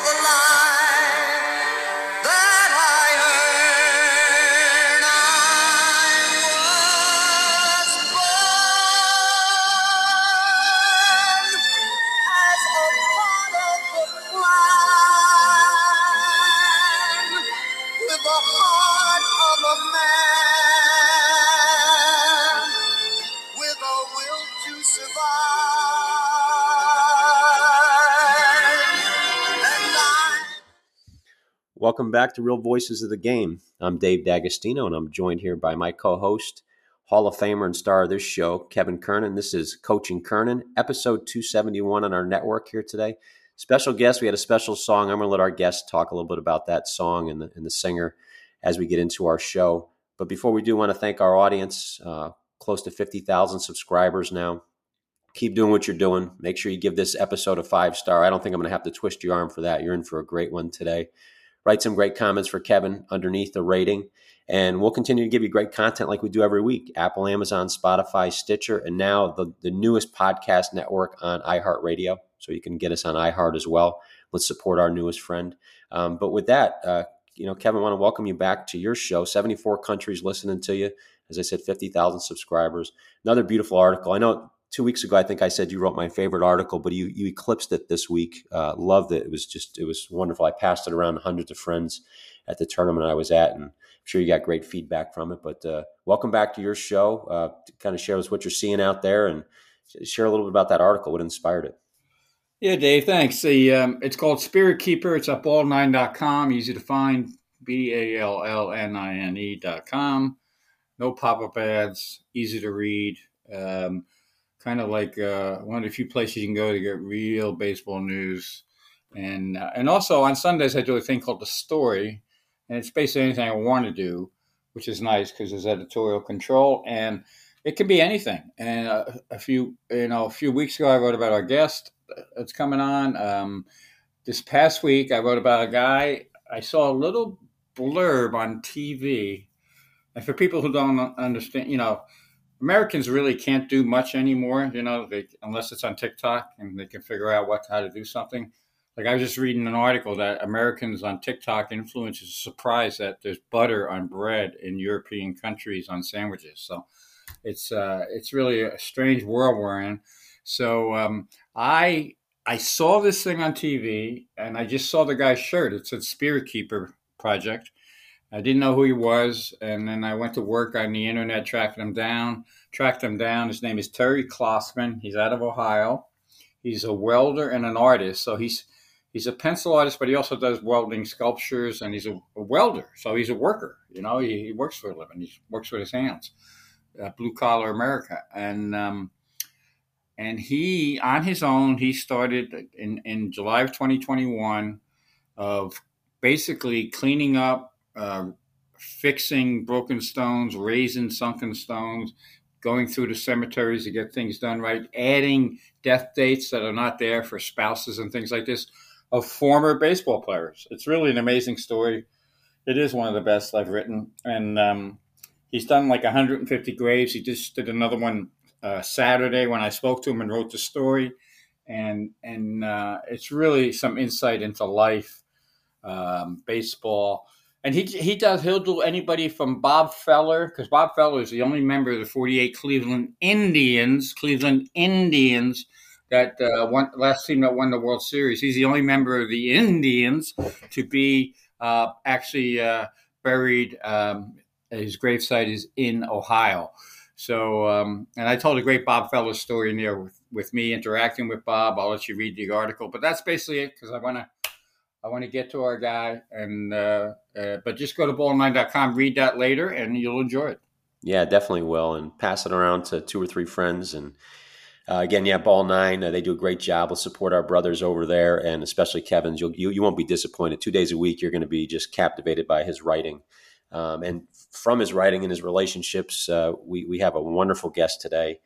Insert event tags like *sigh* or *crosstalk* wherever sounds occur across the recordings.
the life Welcome back to Real Voices of the Game. I'm Dave D'Agostino, and I'm joined here by my co-host, Hall of Famer and star of this show, Kevin Kernan. This is Coach and Kernan, episode 271 on our network here today. Special guest, we had a special song. I'm going to let our guest talk a little bit about that song and the, and the singer as we get into our show. But before we do, want to thank our audience, uh, close to 50,000 subscribers now. Keep doing what you're doing. Make sure you give this episode a five star. I don't think I'm going to have to twist your arm for that. You're in for a great one today write some great comments for Kevin underneath the rating. And we'll continue to give you great content like we do every week Apple, Amazon, Spotify, Stitcher, and now the, the newest podcast network on iHeartRadio. So you can get us on iHeart as well. Let's support our newest friend. Um, but with that, uh, you know, Kevin, I want to welcome you back to your show. 74 countries listening to you. As I said, 50,000 subscribers. Another beautiful article. I know two weeks ago, I think I said you wrote my favorite article, but you you eclipsed it this week. Uh, loved it. It was just it was wonderful. I passed it around hundreds of friends at the tournament I was at, and I'm sure you got great feedback from it. But uh, welcome back to your show. Uh, to kind of share with us what you're seeing out there and share a little bit about that article. What inspired it? Yeah, Dave, thanks. The um, it's called Spirit Keeper. It's up all9.com. Easy to find. B A L L N I N E dot com. No pop up ads. Easy to read. Um, kind of like uh, one of the few places you can go to get real baseball news. And uh, and also on Sundays I do a thing called the Story, and it's basically anything I want to do, which is nice because there's editorial control and it can be anything. And uh, a few you know a few weeks ago I wrote about our guest that's coming on. Um, this past week I wrote about a guy I saw a little blurb on TV, and for people who don't understand, you know. Americans really can't do much anymore, you know, they, unless it's on TikTok and they can figure out what how to do something. Like I was just reading an article that Americans on TikTok influencers are surprised that there's butter on bread in European countries on sandwiches. So it's uh, it's really a strange world we're in. So um, I I saw this thing on TV and I just saw the guy's shirt. It said Spirit Keeper Project. I didn't know who he was, and then I went to work on the internet tracking him down. Tracked him down. His name is Terry Klossman. He's out of Ohio. He's a welder and an artist. So he's he's a pencil artist, but he also does welding sculptures, and he's a, a welder. So he's a worker. You know, he, he, works for a living. He works with his hands. Uh, blue collar America, and um, and he on his own he started in in July of 2021 of basically cleaning up uh, fixing broken stones, raising sunken stones, going through the cemeteries to get things done right, adding death dates that are not there for spouses and things like this of former baseball players. It's really an amazing story. It is one of the best I've written, and um, he's done like 150 graves. He just did another one uh, Saturday when I spoke to him and wrote the story, and and uh, it's really some insight into life, um, baseball and he he does he'll do anybody from Bob Feller because Bob Feller is the only member of the 48 Cleveland Indians, Cleveland Indians that uh, won last team that won the World Series. He's the only member of the Indians to be uh, actually uh, buried. Um, his gravesite is in Ohio. So, um, and I told a great Bob Feller story in there with, with me interacting with Bob. I'll let you read the article, but that's basically it because I want to I want to get to our guy, and uh, uh, but just go to ball9.com, read that later, and you'll enjoy it. Yeah, definitely will, and pass it around to two or three friends. And uh, again, yeah, Ball Nine, uh, they do a great job. We'll support our brothers over there, and especially Kevin's. You'll, you you won't be disappointed. Two days a week, you're going to be just captivated by his writing, um, and from his writing and his relationships. Uh, we we have a wonderful guest today.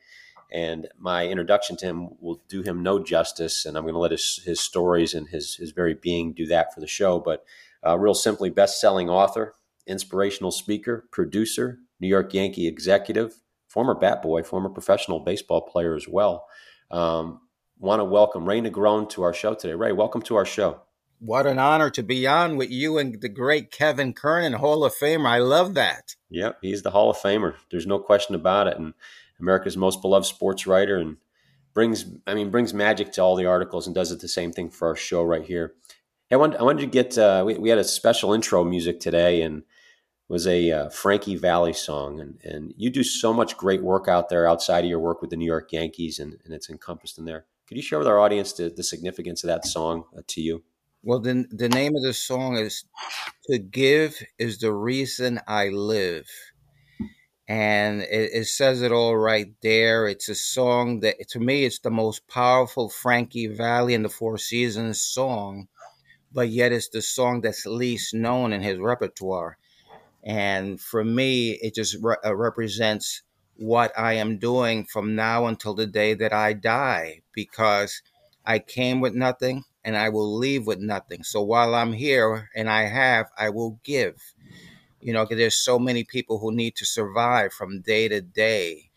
And my introduction to him will do him no justice, and I'm going to let his, his stories and his, his very being do that for the show. But uh, real simply, best selling author, inspirational speaker, producer, New York Yankee executive, former bat boy, former professional baseball player as well. Um, Want to welcome Ray Negron to our show today. Ray, welcome to our show. what an honor to be on with you and the great Kevin Kernan, Hall of Famer. I love that. Yep, he's the Hall of Famer. There's no question about it. And America's most beloved sports writer and brings I mean brings magic to all the articles and does it the same thing for our show right here. Hey, I wanted, I wanted to get uh, we, we had a special intro music today and was a uh, Frankie Valli song and and you do so much great work out there outside of your work with the New York Yankees and, and it's encompassed in there. Could you share with our audience the, the significance of that song uh, to you? Well, the, the name of the song is To Give is the Reason I Live and it, it, says it all right there. It's a song that, to me, it's the most powerful Frankie Valli and the Four Seasons song, but yet it's the song that's least known in his repertoire. And for me, it just re- uh, represents what I am doing from now until the day that I die, because I came with nothing and I will leave with nothing. So while I'm here and I have, I will give you know, there's so many people who need to survive from day to day.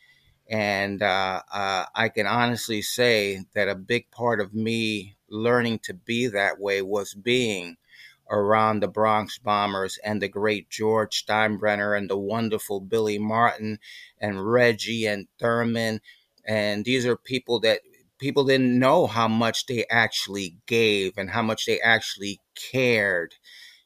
And uh, uh, I can honestly say that a big part of me learning to be that way was being around the Bronx Bombers and the great George Steinbrenner and the wonderful Billy Martin and Reggie and Thurman. And these are people that people didn't know how much they actually gave and how much they actually cared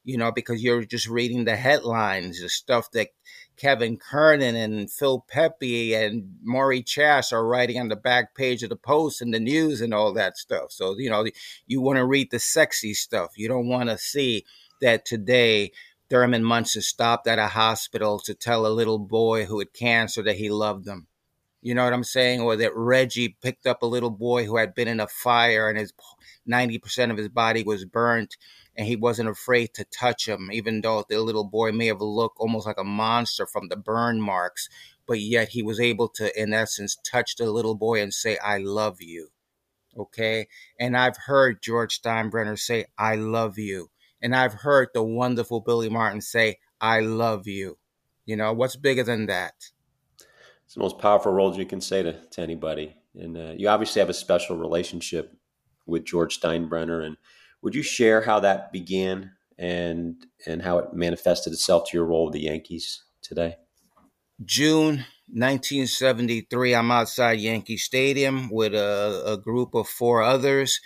you know, because you're just reading the headlines, the stuff that Kevin Kernan and Phil Pepe and Murray Chass are writing on the back page of the Post and the news and all that stuff. So, you know, you want to read the sexy stuff. You don't want to see that today Thurman Munson stopped at a hospital to tell a little boy who had cancer that he loved him. You know what I'm saying? Or that Reggie picked up a little boy who had been in a fire and his 90% of his body was burnt and he wasn't afraid to touch him, even though the little boy may have looked almost like a monster from the burn marks. But yet he was able to, in essence, touch the little boy and say, I love you. Okay. And I've heard George Steinbrenner say, I love you. And I've heard the wonderful Billy Martin say, I love you. You know, what's bigger than that? It's the most powerful words you can say to, to anybody. And uh, you obviously have a special relationship with George Steinbrenner. And would you share how that began and and how it manifested itself to your role with the Yankees today? June 1973, I'm outside Yankee Stadium with a, a group of four others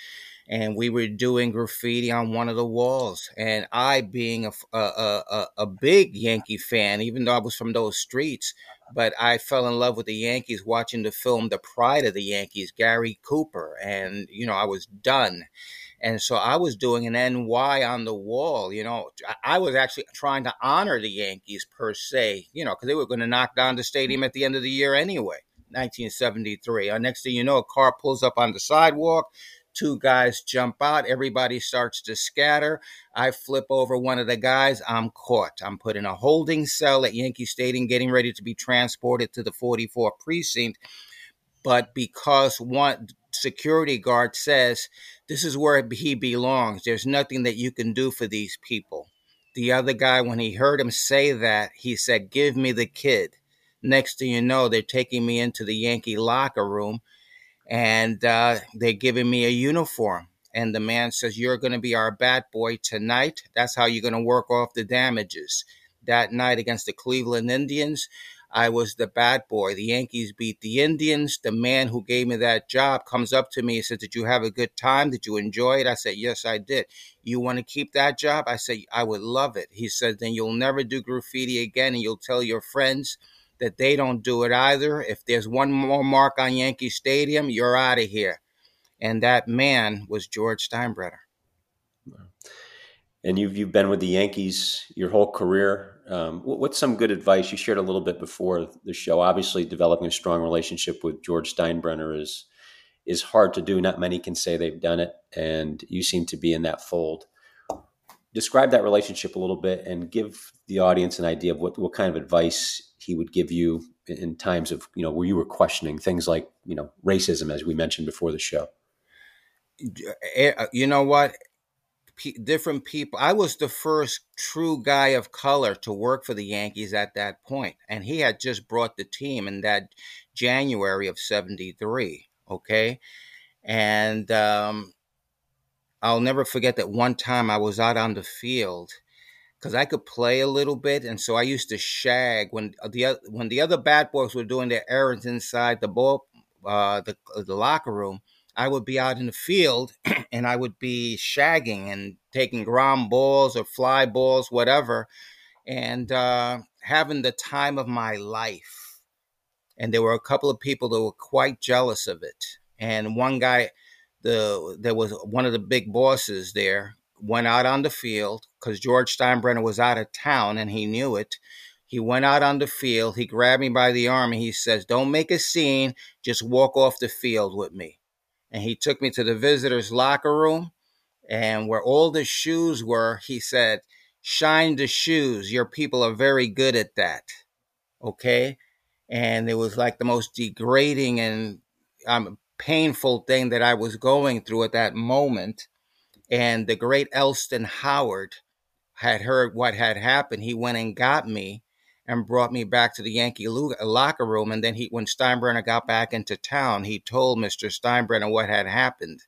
and we were doing graffiti on one of the walls. And I, being a, a, a, a, big Yankee fan, even though I was from those streets, but I fell in love with the Yankees watching the film The Pride of the Yankees, Gary Cooper. And, you know, I was done. And so I was doing an NY on the wall. You know, I was actually trying to honor the Yankees per se, you know, because they were going to knock down the stadium at the end of the year anyway, 1973. Uh, next thing you know, a car pulls up on the sidewalk. Two guys jump out. Everybody starts to scatter. I flip over one of the guys. I'm caught. I'm put in a holding cell at Yankee Stadium, getting ready to be transported to the 44 precinct. But because one security guard says this is where he belongs. There's nothing that you can do for these people. The other guy, when he heard him say that, he said, Give me the kid. Next thing you know, they're taking me into the Yankee locker room and uh, they're giving me a uniform. And the man says, You're going to be our bat boy tonight. That's how you're going to work off the damages. That night against the Cleveland Indians, I was the bat boy. The Yankees beat the Indians. The man who gave me that job comes up to me and said, Did you have a good time? Did you enjoy it? I said, Yes, I did. You want to keep that job? I said, I would love it. He said, Then you'll never do graffiti again and you'll tell your friends that they don't do it either. If there's one more mark on Yankee Stadium, you're out of here. And that man was George Steinbrenner. And you've you've been with the Yankees your whole career. Um, what's some good advice you shared a little bit before the show? Obviously, developing a strong relationship with George Steinbrenner is is hard to do. Not many can say they've done it, and you seem to be in that fold. Describe that relationship a little bit and give the audience an idea of what, what kind of advice he would give you in times of you know where you were questioning things like you know racism, as we mentioned before the show. You know what? Different people. I was the first true guy of color to work for the Yankees at that point, and he had just brought the team in that January of '73. Okay, and um, I'll never forget that one time I was out on the field because I could play a little bit, and so I used to shag when the when the other bat boys were doing their errands inside the ball, uh, the the locker room. I would be out in the field *clears throat* and I would be shagging and taking ground balls or fly balls, whatever, and uh, having the time of my life. And there were a couple of people that were quite jealous of it. And one guy, the there was one of the big bosses there, went out on the field because George Steinbrenner was out of town and he knew it. He went out on the field. He grabbed me by the arm and he says, Don't make a scene. Just walk off the field with me. And he took me to the visitors' locker room. And where all the shoes were, he said, Shine the shoes. Your people are very good at that. Okay. And it was like the most degrading and um, painful thing that I was going through at that moment. And the great Elston Howard had heard what had happened. He went and got me and brought me back to the Yankee locker room. And then he, when Steinbrenner got back into town, he told Mr. Steinbrenner what had happened.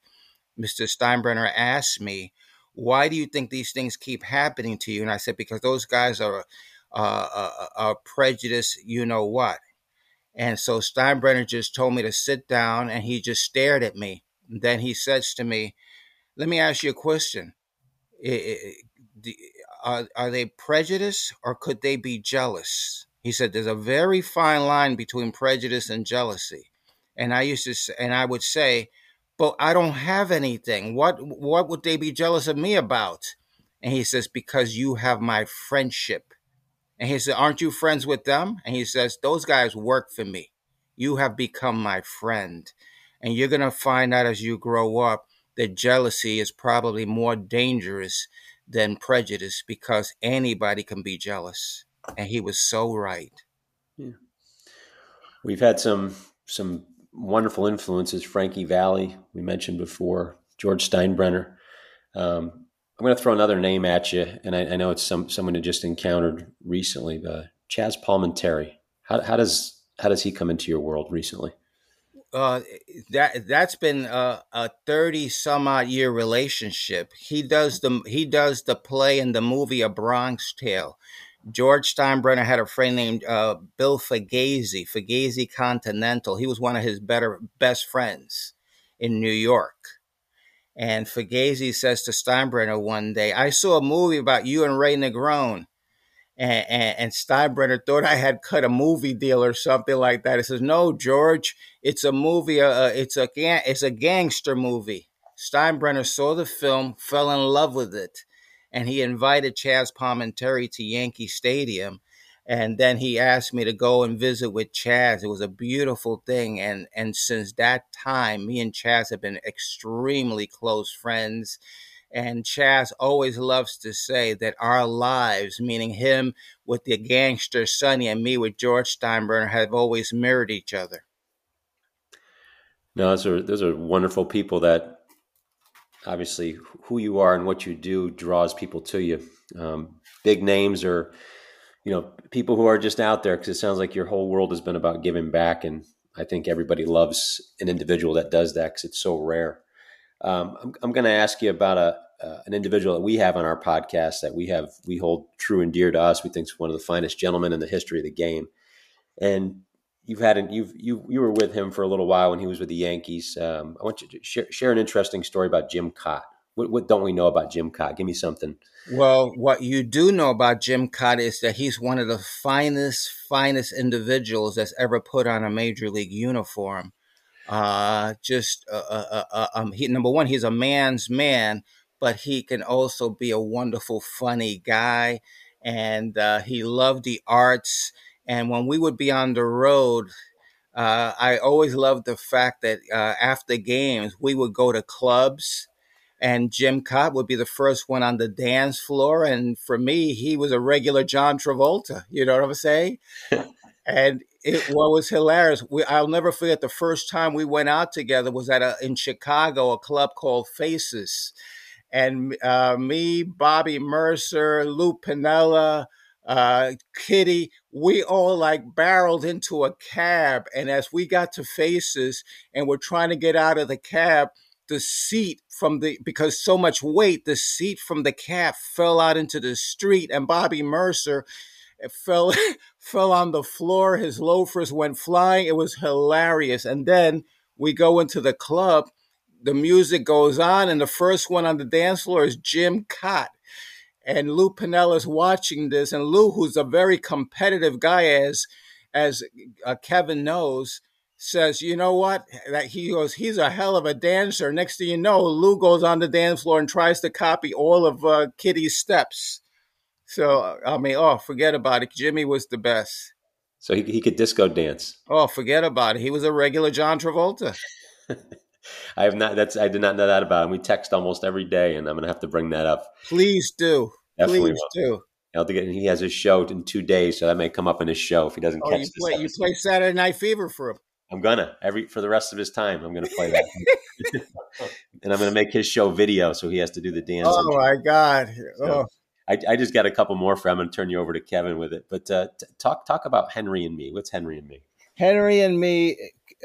Mr. Steinbrenner asked me, "Why do you think these things keep happening to you?" And I said, "Because those guys are, uh, uh, are prejudiced. You know what?" And so Steinbrenner just told me to sit down, and he just stared at me. And then he says to me, "Let me ask you a question. Are, are they prejudiced or could they be jealous?" He said, "There's a very fine line between prejudice and jealousy." And I used to, say, and I would say, "But I don't have anything. What what would they be jealous of me about?" And he says, "Because you have my friendship." And he said, Aren't you friends with them? And he says, Those guys work for me. You have become my friend. And you're going to find out as you grow up that jealousy is probably more dangerous than prejudice because anybody can be jealous. And he was so right. Yeah. We've had some some wonderful influences. Frankie Valli, we mentioned before, George Steinbrenner. Um, I'm going to throw another name at you, and I, I know it's some someone who just encountered recently, but Chazz Palminteri. How, how does how does he come into your world recently? Uh, that that's been a, a thirty some odd year relationship. He does the he does the play in the movie A Bronx Tale. George Steinbrenner had a friend named uh, Bill Fugazy, Fugazy Continental. He was one of his better best friends in New York and Fugazy says to Steinbrenner one day, I saw a movie about you and Ray Negron. And, and, and, Steinbrenner thought I had cut a movie deal or something like that. He says, "No, George, it's a movie. Uh, uh it's a it's a gangster movie." Steinbrenner saw the film, fell in love with it, and he invited Chazz Palminteri to Yankee Stadium and then he asked me to go and visit with Chazz. It was a beautiful thing, and and since that time, me and Chazz have been extremely close friends. And Chazz always loves to say that our lives, meaning him with the gangster Sonny and me with George Steinbrenner, have always mirrored each other. No, those are those are wonderful people that obviously who you are and what you do draws people to you. Um, big names are you know people who are just out there because it sounds like your whole world has been about giving back and i think everybody loves an individual that does that because it's so rare um, i'm, I'm going to ask you about a uh, an individual that we have on our podcast that we have we hold true and dear to us. We think is one of the finest gentlemen in the history of the game. And you've had an, you've you you were with him for a little while when he was with the yankees. Um, i want you to share, share an interesting story about jim kaat what, what don't we know about jim kaat give me something. Well, what you do know about Jim Kaat is that he's one of the finest, finest individuals that's ever put on a major league uniform. Uh, just uh, uh, uh, uh, um, he, number one, he's a man's man, but he can also be a wonderful, funny guy, and uh, he loved the arts. And when we would be on the road, uh, I always loved the fact that uh, after games we would go to clubs and Jim Kaat would be the first one on the dance floor. And for me, he was a regular John Travolta. You know what I'm saying? *laughs* and it was hilarious. We, I'll never forget the first time we went out together was at a, in Chicago, a club called Faces, and uh, me, Bobby Murcer, Lou Piniella. Uh, Kitty, we all like barreled into a cab. And as we got to Faces and we're trying to get out of the cab, the seat from the because so much weight, the seat from the cab fell out into the street, and Bobby Murcer fell *laughs* fell on the floor. His loafers went flying. It was hilarious. And then we go into the club. The music goes on, and the first one on the dance floor is Jim Kaat. And Lou Piniella's watching this, and Lou, who's a very competitive guy, as as uh, Kevin knows, says, "You know what?" That he goes, "He's a hell of a dancer." Next thing you know, Lou goes on the dance floor and tries to copy all of uh, Kitty's steps. So I mean, oh, forget about it. Jimmy was the best. So he he could disco dance. Oh, forget about it. He was a regular John Travolta. *laughs* I have not. That's I did not know that about him. We text almost every day, and I'm gonna have to bring that up. Please do. Definitely Please will. do. I'll get, he has his show in two days, so that may come up in his show if he doesn't oh, catch you play, you play Saturday Night Fever for him. I'm gonna every for the rest of his time. I'm gonna play that, *laughs* *laughs* and I'm gonna make his show video, so he has to do the dance. Oh my god! So oh. I, I, just got a couple more for. I'm gonna turn you over to Kevin with it. But uh, t- talk talk about Henry and me. What's Henry and me? Henry and me.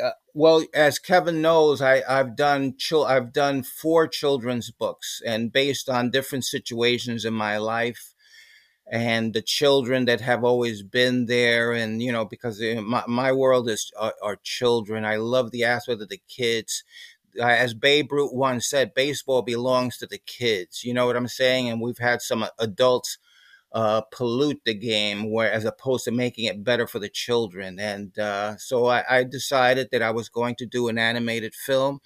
Uh, well, as Kevin knows, I, I've done chil- I've done four children's books, and based on different situations in my life and the children that have always been there and you know because my, my world is are, are children i love the aspect of the kids as Babe Ruth once said, baseball belongs to the kids. You know what I'm saying? And we've had some adults uh, pollute the game, where as opposed to making it better for the children. And uh, so I, I, decided that I was going to do an animated film,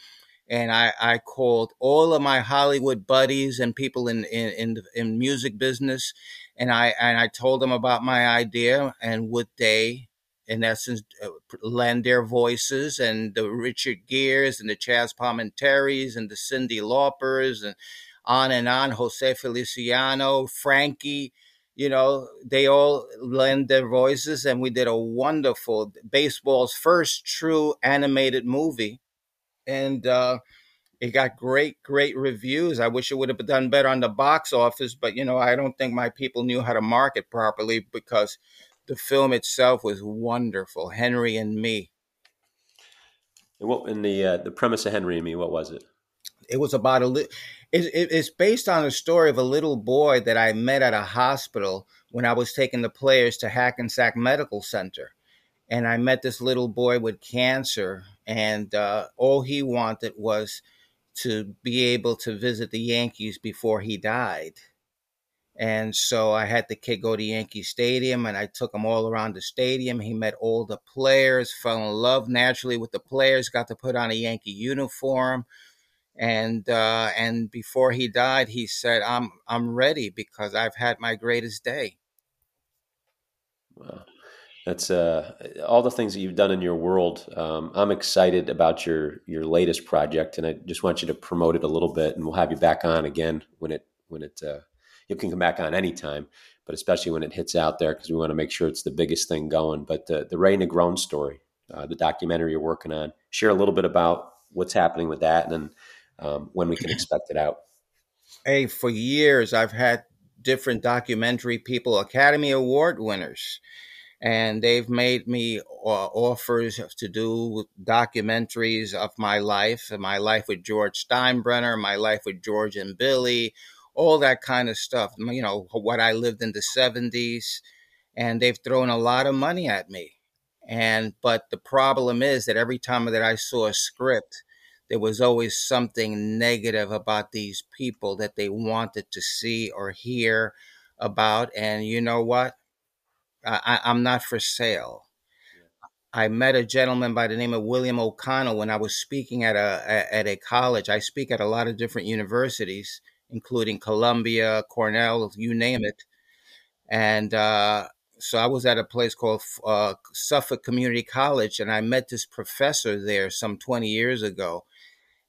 and I, I called all of my Hollywood buddies and people in in in, in music business, and I and I told them about my idea, and would they, in essence, uh, lend their voices, and the Richard Geres and the Chazz Palminteris and the Cindy Laupers and on and on, Jose Feliciano, Frankie, you know, they all lend their voices, and we did a wonderful baseball's first true animated movie, and. uh it got great, great reviews. I wish it would have done better on the box office, but you know, I don't think my people knew how to market properly because the film itself was wonderful. Henry and Me. And what in the uh, the premise of Henry and Me? What was it? It was about a. Li- it, it, it's based on a story of a little boy that I met at a hospital when I was taking the players to Hackensack Medical Center, and I met this little boy with cancer, and uh, all he wanted was to be able to visit the Yankees before he died. And so I had the kid go to Yankee Stadium and I took him all around the stadium. He met all the players, fell in love naturally with the players, got to put on a Yankee uniform. And uh, and before he died, he said, I'm I'm ready because I've had my greatest day. Wow that's uh, all the things that you've done in your world. Um, I'm excited about your your latest project, and I just want you to promote it a little bit, and we'll have you back on again when it when it uh, you can come back on anytime, but especially when it hits out there because we want to make sure it's the biggest thing going. But the the Ray Negron story, uh, the documentary you're working on, share a little bit about what's happening with that, and then um, when we can expect it out. Hey, for years I've had different documentary people, Academy Award winners and they've made me uh, offers to do documentaries of my life, my life with George Steinbrenner, my life with George and Billy, all that kind of stuff. You know what I lived in the '70s, and they've thrown a lot of money at me. And but the problem is that every time that I saw a script, there was always something negative about these people that they wanted to see or hear about. And you know what? I, I'm not for sale. I met a gentleman by the name of William O'Connell when I was speaking at a at a college. I speak at a lot of different universities, including Columbia, Cornell, you name it. And uh, so I was at a place called uh, Suffolk Community College, and I met this professor there some 20 years ago.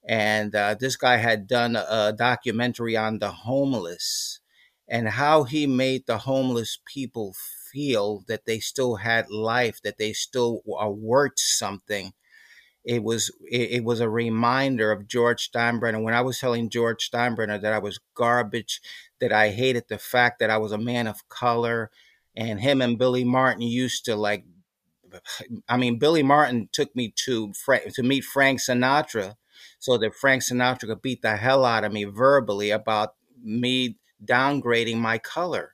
And uh, this guy had done a documentary on the homeless and how he made the homeless people feel that they still had life, that they still are worth something. It was it, it was a reminder of George Steinbrenner. When I was telling George Steinbrenner that I was garbage, that I hated the fact that I was a man of color, and him and Billy Martin used to like. I mean, Billy Martin took me to to meet Frank Sinatra, so that Frank Sinatra could beat the hell out of me verbally about me downgrading my color.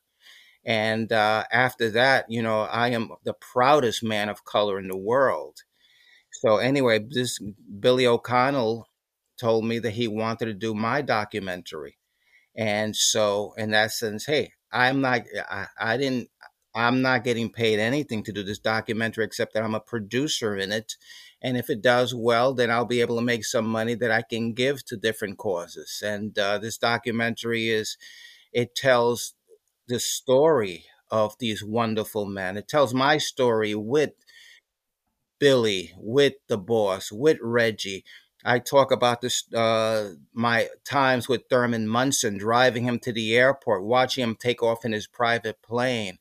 And uh, after that, you know, I am the proudest man of color in the world. So anyway, this Billy O'Connell told me that he wanted to do my documentary. And so in that sense, hey, I'm not I, I didn't I'm not getting paid anything to do this documentary except that I'm a producer in it. And if it does well, then I'll be able to make some money that I can give to different causes. And uh, this documentary is, it tells the story of these wonderful men. It tells my story with Billy, with the boss, with Reggie. I talk about this uh, my times with Thurman Munson, driving him to the airport, watching him take off in his private plane.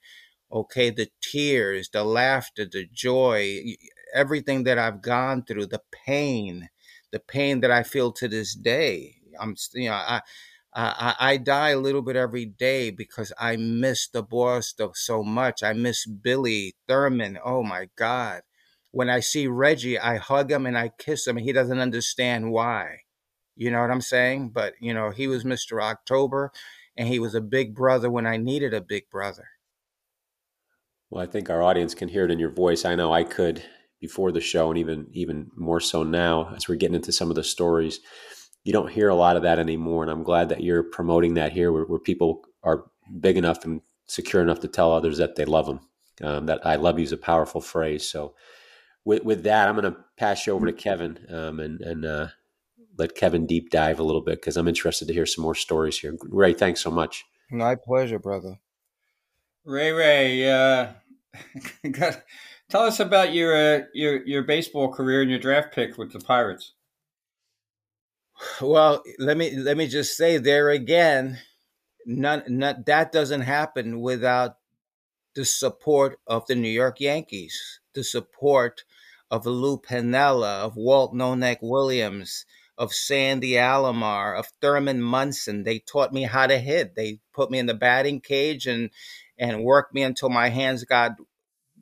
Okay, the tears, the laughter, the joy, everything that I've gone through, the pain, the pain that I feel to this day. I'm, you know, I I, I die a little bit every day because I miss the boss so much. I miss Billy Thurman. Oh my God. When I see Reggie, I hug him and I kiss him. He doesn't understand why. You know what I'm saying? But, you know, he was Mr. October and he was a big brother when I needed a big brother. Well, I think our audience can hear it in your voice. I know I could before the show and even even more so now as we're getting into some of the stories you don't hear a lot of that anymore. And I'm glad that you're promoting that here where, where people are big enough and secure enough to tell others that they love them. Um, that I love you is a powerful phrase. So with, with that, I'm going to pass you over to Kevin um, and, and uh, let Kevin deep dive a little bit because I'm interested to hear some more stories here. Ray, thanks so much. My pleasure, brother. Ray, Ray, uh, *laughs* tell us about your uh, your your baseball career and your draft pick with the Pirates. Well, let me let me just say there again, none, none that doesn't happen without the support of the New York Yankees, the support of Lou Piniella, of Walt No-Neck Williams, of Sandy Alomar, of Thurman Munson. They taught me how to hit. They put me in the batting cage and and worked me until my hands got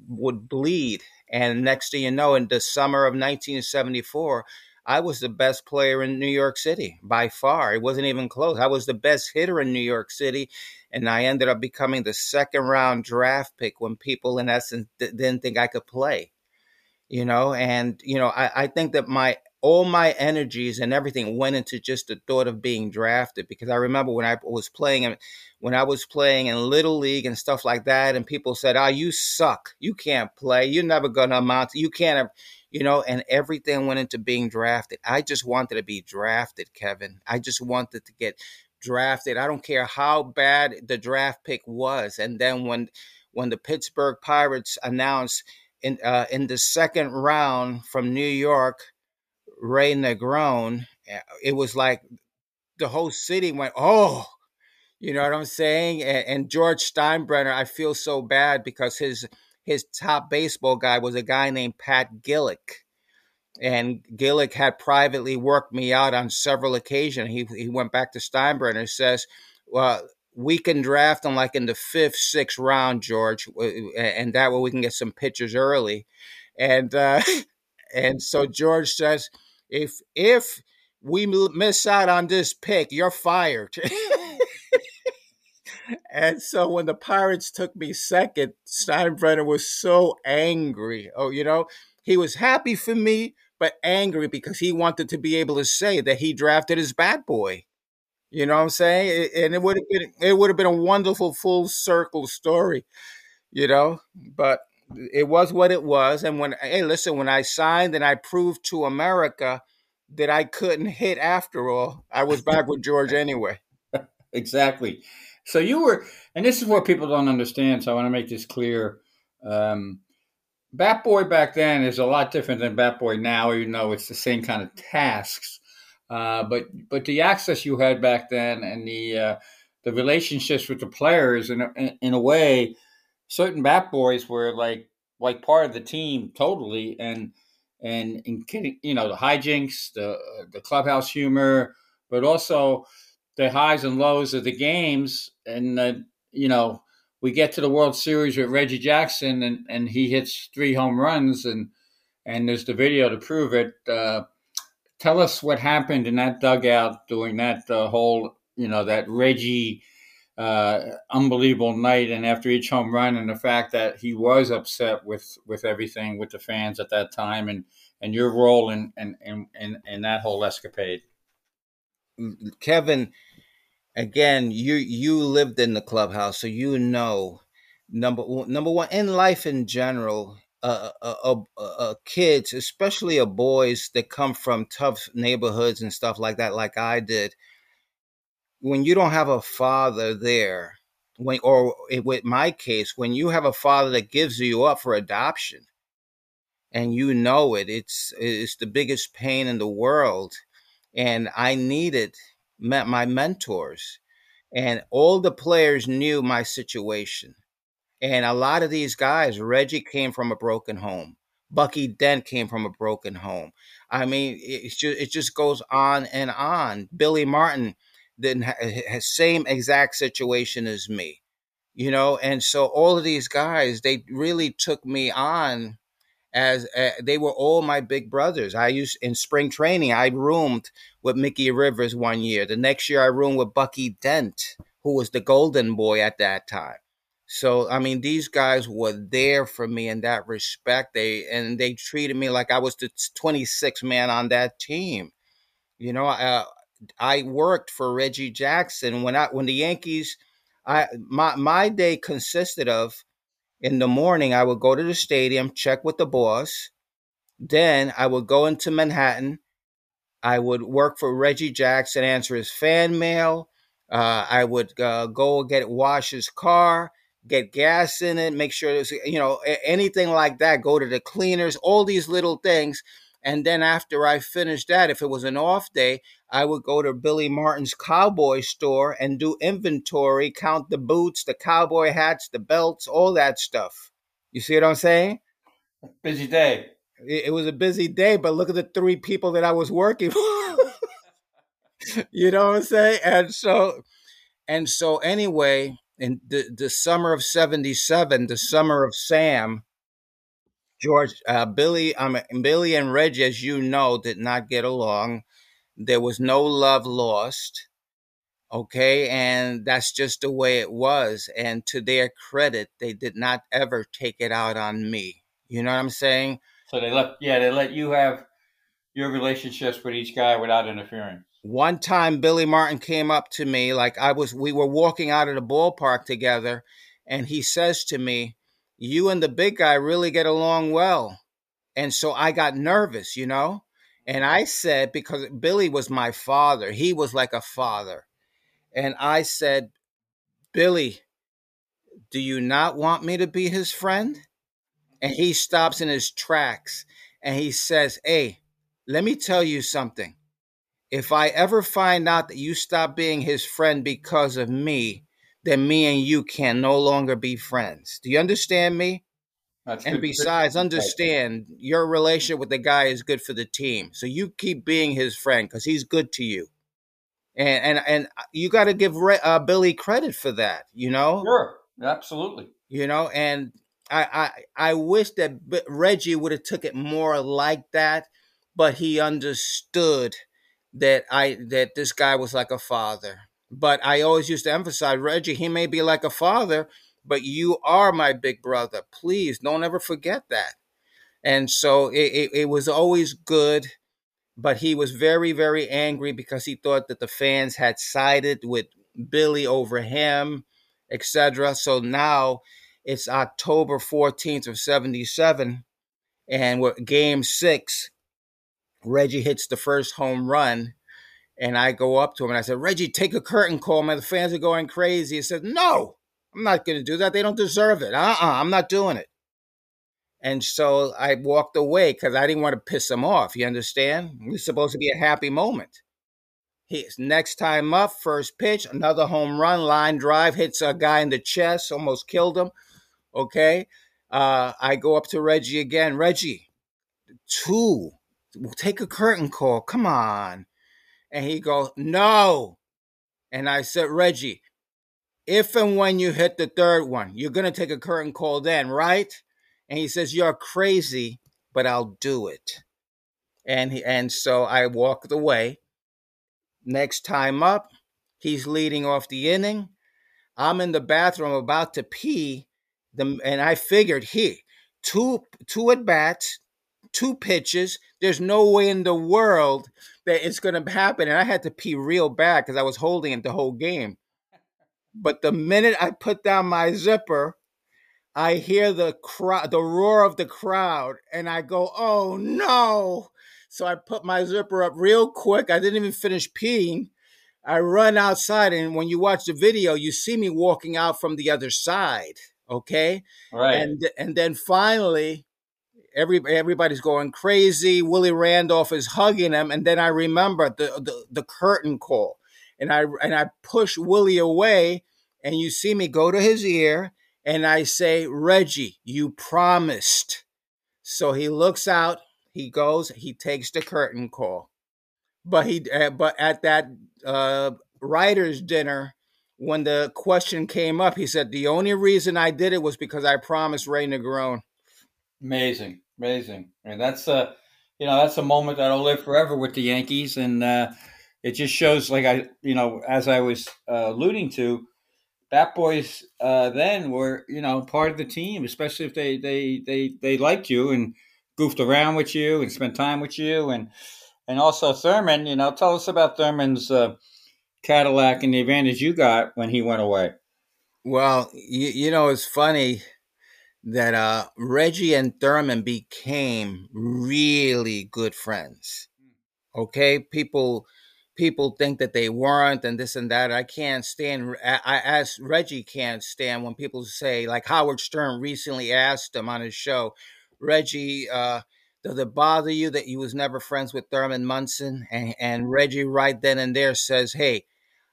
would bleed. And next thing you know, in the summer of 1974, I was the best player in New York City by far. It wasn't even close. I was the best hitter in New York City, and I ended up becoming the second round draft pick when people, in essence, didn't think I could play. You know, and you know, I, I think that my all my energies and everything went into just the thought of being drafted because I remember when I was playing and when I was playing in little league and stuff like that and people said, "Ah, oh, you suck. You can't play. You're never going to amount. To, you can't have you know, and everything went into being drafted. I just wanted to be drafted, Kevin. I just wanted to get drafted. I don't care how bad the draft pick was. And then when when the Pittsburgh Pirates announced in uh, in the second round from New York, Ray Negron, eh, it was like the whole city went, "Oh." You know what I'm saying? And, and George Steinbrenner, I feel so bad because his his top baseball guy was a guy named Pat Gillick. And Gillick had privately worked me out on several occasions. He, he went back to Steinbrenner and says, Well, we can draft him like in the fifth, sixth round, George, and that way we can get some pitchers early. And uh, *laughs* and so George says, if if we miss out on this pick, you're fired. *laughs* and so when the Pirates took me second, Steinbrenner was so angry. Oh, you know, he was happy for me, but angry because he wanted to be able to say that he drafted his bat boy. You know what I'm saying? And it would have been it would have been a wonderful full circle story, you know. But it was what it was. And when hey, listen, when I signed and I proved to America that I couldn't hit after all, I was back with George anyway. *laughs* exactly. So you were, and this is what people don't understand. So I want to make this clear. Um, Bat Boy back then is a lot different than Bat Boy now, even though it's the same kind of tasks. Uh, but but the access you had back then and the uh, the relationships with the players, in a, in a way, certain Bat Boys were like like part of the team totally, and and, and you know the hijinks, the the clubhouse humor, but also the highs and lows of the games. And, uh, you know, we get to the World Series with Reggie Jackson and, and he hits three home runs and, and there's the video to prove it. Uh, tell us what happened in that dugout during that uh, whole, you know, that Reggie uh, unbelievable night, and after each home run, and the fact that he was upset with with everything with the fans at that time, and and your role in in in, in, in that whole escapade. Kevin, again, you you lived in the clubhouse, so you know number number one in life in general. Uh, uh, uh, kids, especially uh, boys that come from tough neighborhoods and stuff like that, like I did, when you don't have a father there, when or with my case, when you have a father that gives you up for adoption, and you know it, it's it's the biggest pain in the world, and I needed met my mentors, and all the players knew my situation and a lot of these guys, Reggie came from a broken home. Bucky Dent came from a broken home. I mean, it just, it just goes on and on. Billy Martin didn't have same exact situation as me, you know. And so all of these guys, they really took me on as uh, they were all my big brothers. I used in spring training, I roomed with Mickey Rivers one year. The next year, I roomed with Bucky Dent, who was the golden boy at that time. So I mean, these guys were there for me in that respect. They and they treated me like I was the 26th man on that team. You know, uh, I worked for Reggie Jackson when I when the Yankees. I my my day consisted of in the morning I would go to the stadium, check with the boss. Then I would go into Manhattan. I would work for Reggie Jackson, answer his fan mail. Uh, I would uh, go get wash his car get gas in it, make sure there's, you know, anything like that, go to the cleaners, all these little things. And then after I finished that, if it was an off day, I would go to Billy Martin's cowboy store and do inventory, count the boots, the cowboy hats, the belts, all that stuff. You see what I'm saying? Busy day. It, was a busy day, but look at the three people that I was working *laughs* for. you know what I'm saying? And so, and so anyway, in the, the summer of 77, the summer of Sam, George, uh, Billy, um, Billy and Reggie, as you know, did not get along. There was no love lost. Okay. And that's just the way it was. And to their credit, they did not ever take it out on me. You know what I'm saying? So they let, yeah, they let you have your relationships with each guy without interfering one time Billy Martin came up to me like I was we were walking out of the ballpark together and he says to me, "You and the big guy really get along well." And so I got nervous, you know? And I said because Billy was my father. He was like a father. And I said, "Billy, do you not want me to be his friend?" And he stops in his tracks and he says, "Hey, let me tell you something if I ever find out that you stop being his friend because of me, then me and you can no longer be friends. Do you understand me? That's and good. besides, understand your relationship with the guy is good for the team. So you keep being his friend because he's good to you. And and and you got to give uh, Billy credit for that. You know. Sure. Absolutely. You know, and I I I wish that Reggie would have took it more like that, but he understood that I that this guy was like a father. But I always used to emphasize, Reggie, he may be like a father, but you are my big brother. Please don't ever forget that. And so it, it, it was always good, but he was very, very angry because he thought that the fans had sided with Billy over him, etc. So now it's October 14th of 77, and we're game six Reggie hits the first home run. And I go up to him and I said, Reggie, take a curtain call, man. The fans are going crazy. He said, No, I'm not going to do that. They don't deserve it. Uh uh-uh, uh, i am not doing it. And so I walked away because I didn't want to piss him off. You understand? It was supposed to be a happy moment. His next time up, first pitch, another home run, line drive, hits a guy in the chest, almost killed him. Okay. Uh, I go up to Reggie again. Reggie, two We'll take a curtain call. Come on. And he goes, No. And I said, Reggie, if and when you hit the third one, you're going to take a curtain call then, right? And he says, You're crazy, but I'll do it. And he, and so I walked away. Next time up, he's leading off the inning. I'm in the bathroom about to pee, the, and I figured he two two at bats, two pitches. There's no way in the world that it's going to happen, and I had to pee real bad because I was holding it the whole game. But the minute I put down my zipper, I hear the crowd, the roar of the crowd, and I go, "Oh no!" So I put my zipper up real quick. I didn't even finish peeing. I run outside, and when you watch the video, you see me walking out from the other side. Okay, Right. and and then finally, every everybody's going crazy. Willie Randolph is hugging him, and then I remember the the, the curtain call, and I and I push Willie away, and you see me go to his ear, and I say, Reggie, you promised. So he looks out, he goes, he takes the curtain call, but he uh, but at that uh, writers' dinner. When the question came up, he said the only reason I did it was because I promised Ray Negron. Amazing, amazing, and that's a you know, that's a moment that'll live forever with the Yankees, and uh, it just shows, like I, you know, as I was uh, alluding to, Bat Boys uh, then were, you know, part of the team, especially if they they they they liked you and goofed around with you and spent time with you, and and also Thurman, you know, tell us about Thurman's uh, Cadillac and the advantage you got when he went away. Well, you, you know, it's funny that uh, Reggie and Thurman became really good friends. Okay, people people think that they weren't and this and that. I can't stand. I, as Reggie can't stand when people say like Howard Stern recently asked him on his show, Reggie. Uh, does it bother you that you was never friends with Thurman Munson? And, and Reggie right then and there says, "Hey,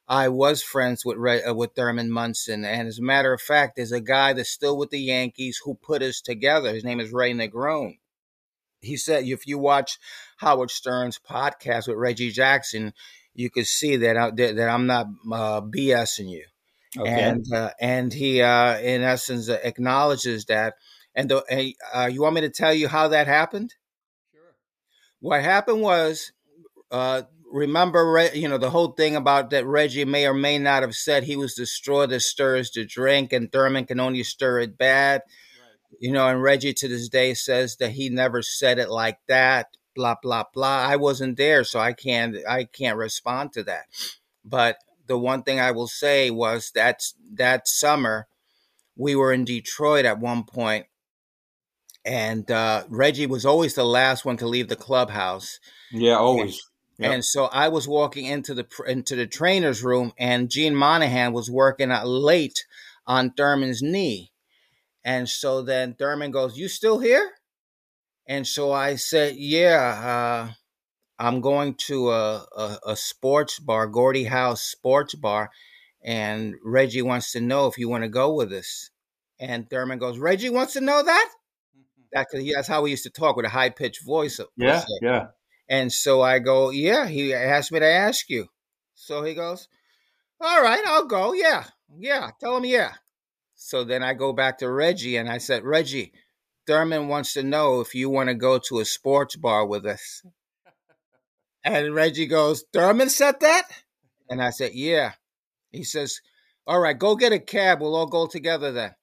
I was friends with uh, with Thurman Munson, and as a matter of fact, there's a guy that's still with the Yankees who put us together. His name is Ray Negron. He said if you watch Howard Stern's podcast with Reggie Jackson, you could see that I, that, that I'm not uh, BSing you, Okay. and uh, and he uh, in essence uh, acknowledges that. And the, uh, you want me to tell you how that happened? sure. What happened was, uh, remember, you know, the whole thing about that Reggie may or may not have said he was the straw that stirs the drink, and Thurman can only stir it bad. You know, and Reggie to this day says that he never said it like that. Blah blah blah. I wasn't there, so I can't I can't respond to that. But the one thing I will say was that that summer we were in Detroit at one point, and uh, Reggie was always the last one to leave the clubhouse. Yeah, always. Yep. And so I was walking into the into the trainer's room, and Gene Monahan was working out late on Thurman's knee. And so then Thurman goes, "You still here?" And so I said, "Yeah, uh, I'm going to a, a, a sports bar, Gordy House Sports Bar, and Reggie wants to know if you want to go with us." And Thurman goes, "Reggie wants to know that." That, 'cause that's how we used to talk with a high pitched voice. Yeah, yeah. And so I go, yeah, he asked me to ask you. So he goes, all right, I'll go. Yeah, yeah, tell him yeah. So then I go back to Reggie and I said, Reggie, Thurman wants to know if you want to go to a sports bar with us. And Reggie goes, Thurman said that? And I said, yeah. He says, all right, go get a cab. We'll all go together then.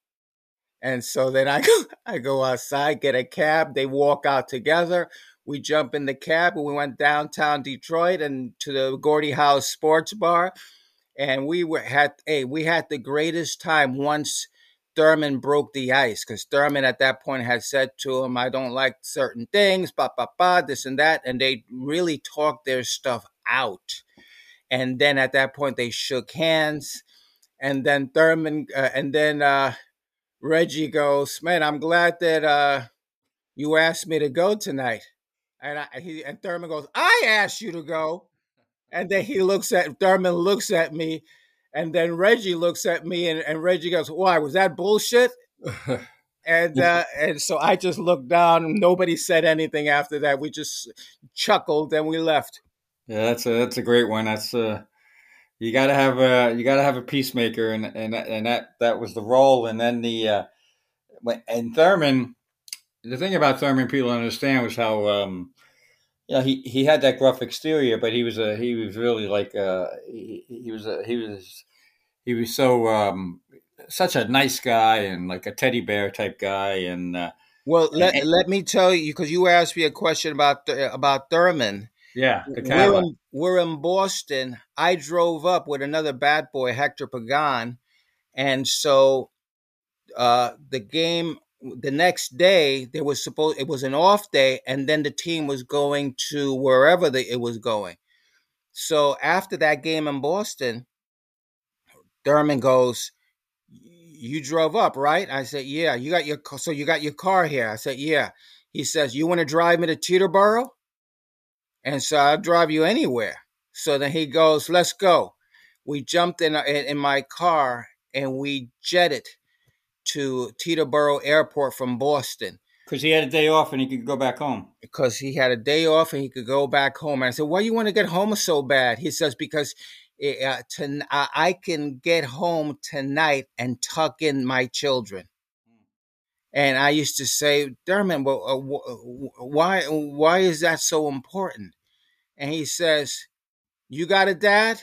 And so then I go, *laughs* I go outside, get a cab. They walk out together. We jump in the cab and we went downtown Detroit and to the Gordie House Sports Bar, and we were had hey we had the greatest time once Thurman broke the ice because Thurman at that point had said to him, "I don't like certain things, ba ba ba, this and that," and they really talked their stuff out. And then at that point they shook hands, and then Thurman uh, and then uh, Reggie goes, "Man, I'm glad that uh, you asked me to go tonight." And I, he and Thurman goes, "I asked you to go." And then he looks at Thurman looks at me, and then Reggie looks at me, and, and Reggie goes, "Why was that bullshit?" *laughs* And uh, and so I just looked down. Nobody said anything after that. We just chuckled and we left. Yeah, that's a that's a great one. That's uh you got to have a you got to have a peacemaker, and and that- and that that was the role. And then the uh, and Thurman, the thing about Thurman people understand was how um yeah, he, he had that gruff exterior, but he was a he was really like uh he, he was a he was he was so um such a nice guy and like a teddy bear type guy and uh, Well, let, and- let me tell you because you asked me a question about about Thurman. yeah the We're in, we're in Boston. I drove up with another bat boy, Hector Pagan, and so uh, the game the next day there was supposed it was an off day, and then the team was going to wherever the, it was going. So after that game in Boston, Thurman goes, "You drove up, right?" I said, "Yeah." You got your so you got your car here. I said, "Yeah." He says, "You want to drive me to Teterboro?" And so I'll drive you anywhere. So then he goes, "Let's go." We jumped in uh, in, in my car and we jetted to Teterboro Airport from Boston because he had a day off and he could go back home. because he had a day off and he could go back home. And I said, "Why you want to get home so bad?" He says, "Because uh, to, I I can get home tonight and tuck in my children." And I used to say, "Thurman, well, uh, wh- why why is that so important?" And he says, "You got a dad?"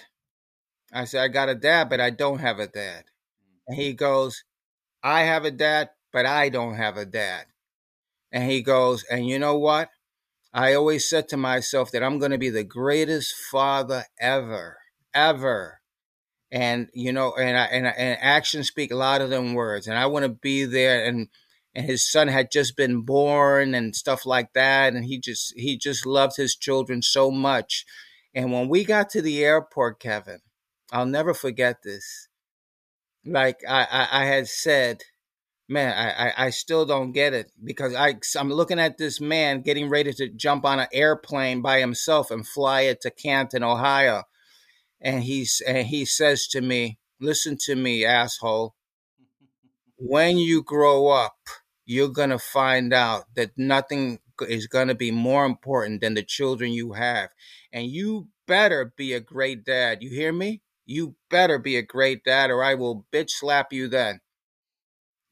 I said, "I got a dad, but I don't have a dad." And he goes, "I have a dad, but I don't have a dad." And he goes, "And you know what? I always said to myself that I'm going to be the greatest father ever, ever. And you know, and I, and and actions speak louder than words. And I want to be there. And and his son had just been born and stuff like that. And he just he just loved his children so much. And when we got to the airport, Kevin, I'll never forget this. Like I I, I had said, man, I, I I still don't get it because I I'm looking at this man getting ready to jump on an airplane by himself and fly it to Canton, Ohio, and he's and he says to me, "Listen to me, asshole. When you grow up, you're gonna find out that nothing is gonna be more important than the children you have, and you better be a great dad. You hear me? You better be a great dad, or I will bitch slap you then."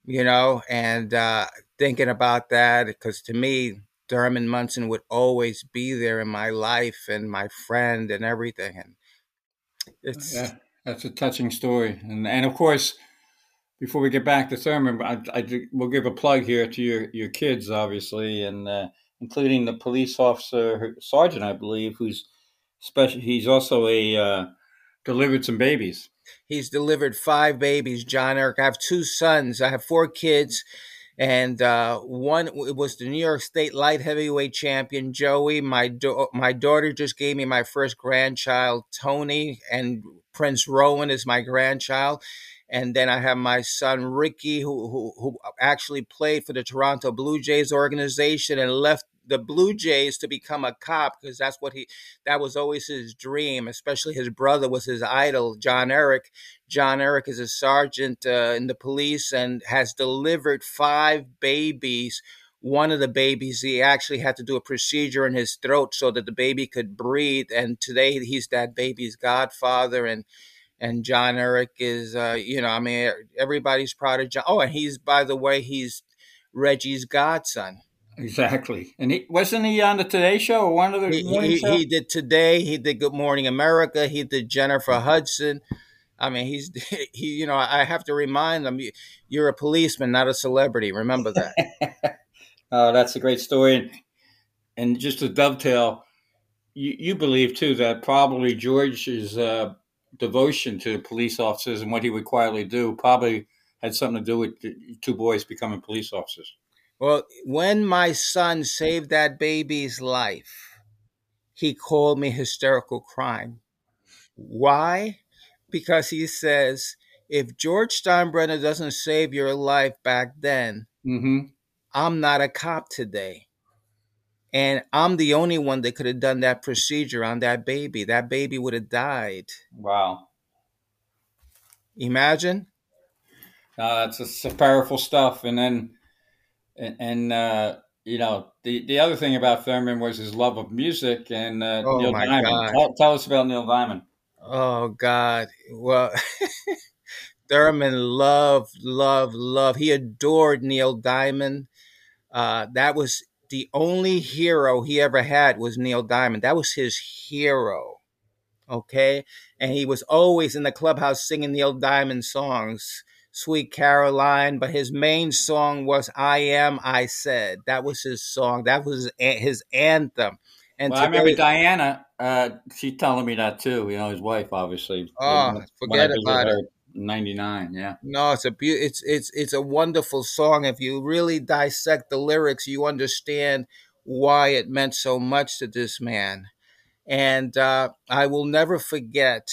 you know, and uh, thinking about that because to me, Thurman Munson would always be there in my life and my friend and everything. And it's Yeah, that's a touching story, and and of course, before we get back to Thurman, I, I we'll give a plug here to your your kids, obviously, and uh, including the police officer sergeant, I believe, who's special. He's also a uh, delivered some babies. he's delivered five babies, John Eric. I have two sons. I have four kids. And uh, one was the New York State light heavyweight champion Joey. My do- my daughter just gave me my first grandchild Tony, and Prince Rowan is my grandchild. And then I have my son Ricky, who, who who actually played for the Toronto Blue Jays organization and left the Blue Jays to become a cop because that's what he that was always his dream. Especially his brother was his idol, John Eric. John Eric is a sergeant uh, in the police and has delivered five babies. One of the babies, he actually had to do a procedure in his throat so that the baby could breathe. And today, he's that baby's godfather. And and John Eric is, uh, you know, I mean, everybody's proud of John. Oh, and he's, by the way, he's Reggie's godson. Exactly, and he wasn't he on the Today Show or one of the He, morning he, show? he did today. He did Good Morning America. He did Jennifer Hudson. I mean, he's *laughs* he. You know, I have to remind them you- you're a policeman, not a celebrity. Remember that. *laughs* Oh, that's a great story. And, and just to dovetail, you, you believe too that probably George's uh, devotion to police officers and what he would quietly do probably had something to do with the two boys becoming police officers. Well, when my son saved that baby's life, he called me hysterical crime. Why? Because he says, if George Steinbrenner doesn't save your life back then, Mm-hmm. I'm not a cop today. And I'm the only one that could have done that procedure on that baby. That baby would have died. Wow. Imagine. Uh, that's powerful stuff. And then, and, and uh, you know, the, the other thing about Thurman was his love of music and uh, Oh, Neil my Diamond. God. Tell, tell us about Neil Diamond. Oh God. Well, *laughs* Thurman loved, loved, loved. He adored Neil Diamond. Uh, that was the only hero he ever had was Neil Diamond. That was his hero. Okay. And he was always in the clubhouse singing Neil Diamond songs, Sweet Caroline. But his main song was I Am, I Said. That was his song. That was his anthem. And well, today, I remember Diane, uh, she telling me that too, you know, his wife, obviously. Oh, forget about it. 99 yeah no it's a be- it's it's it's a wonderful song if you really dissect the lyrics you understand why it meant so much to this man and uh, i will never forget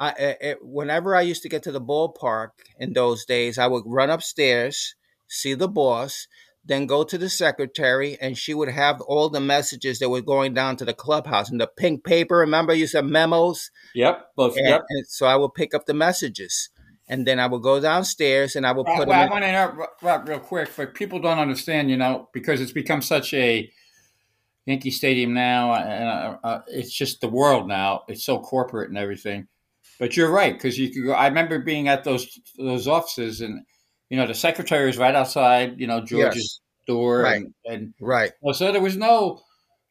I, it, whenever i used to get to the ballpark in those days i would run upstairs see the boss then go to the secretary and she would have all the messages that were going down to the clubhouse and the pink paper remember you said memos? Yep both and, yep. and so i would pick up the messages and then i would go downstairs and i would put well, them i want to interrupt real quick but people don't understand you know because it's become such a yankee stadium now and uh, uh, it's just the world now it's so corporate and everything but you're right because you could go i remember being at those those offices and you know, the secretary was right outside, you know, George's yes. door. Right. And, and right. Well, so there was no,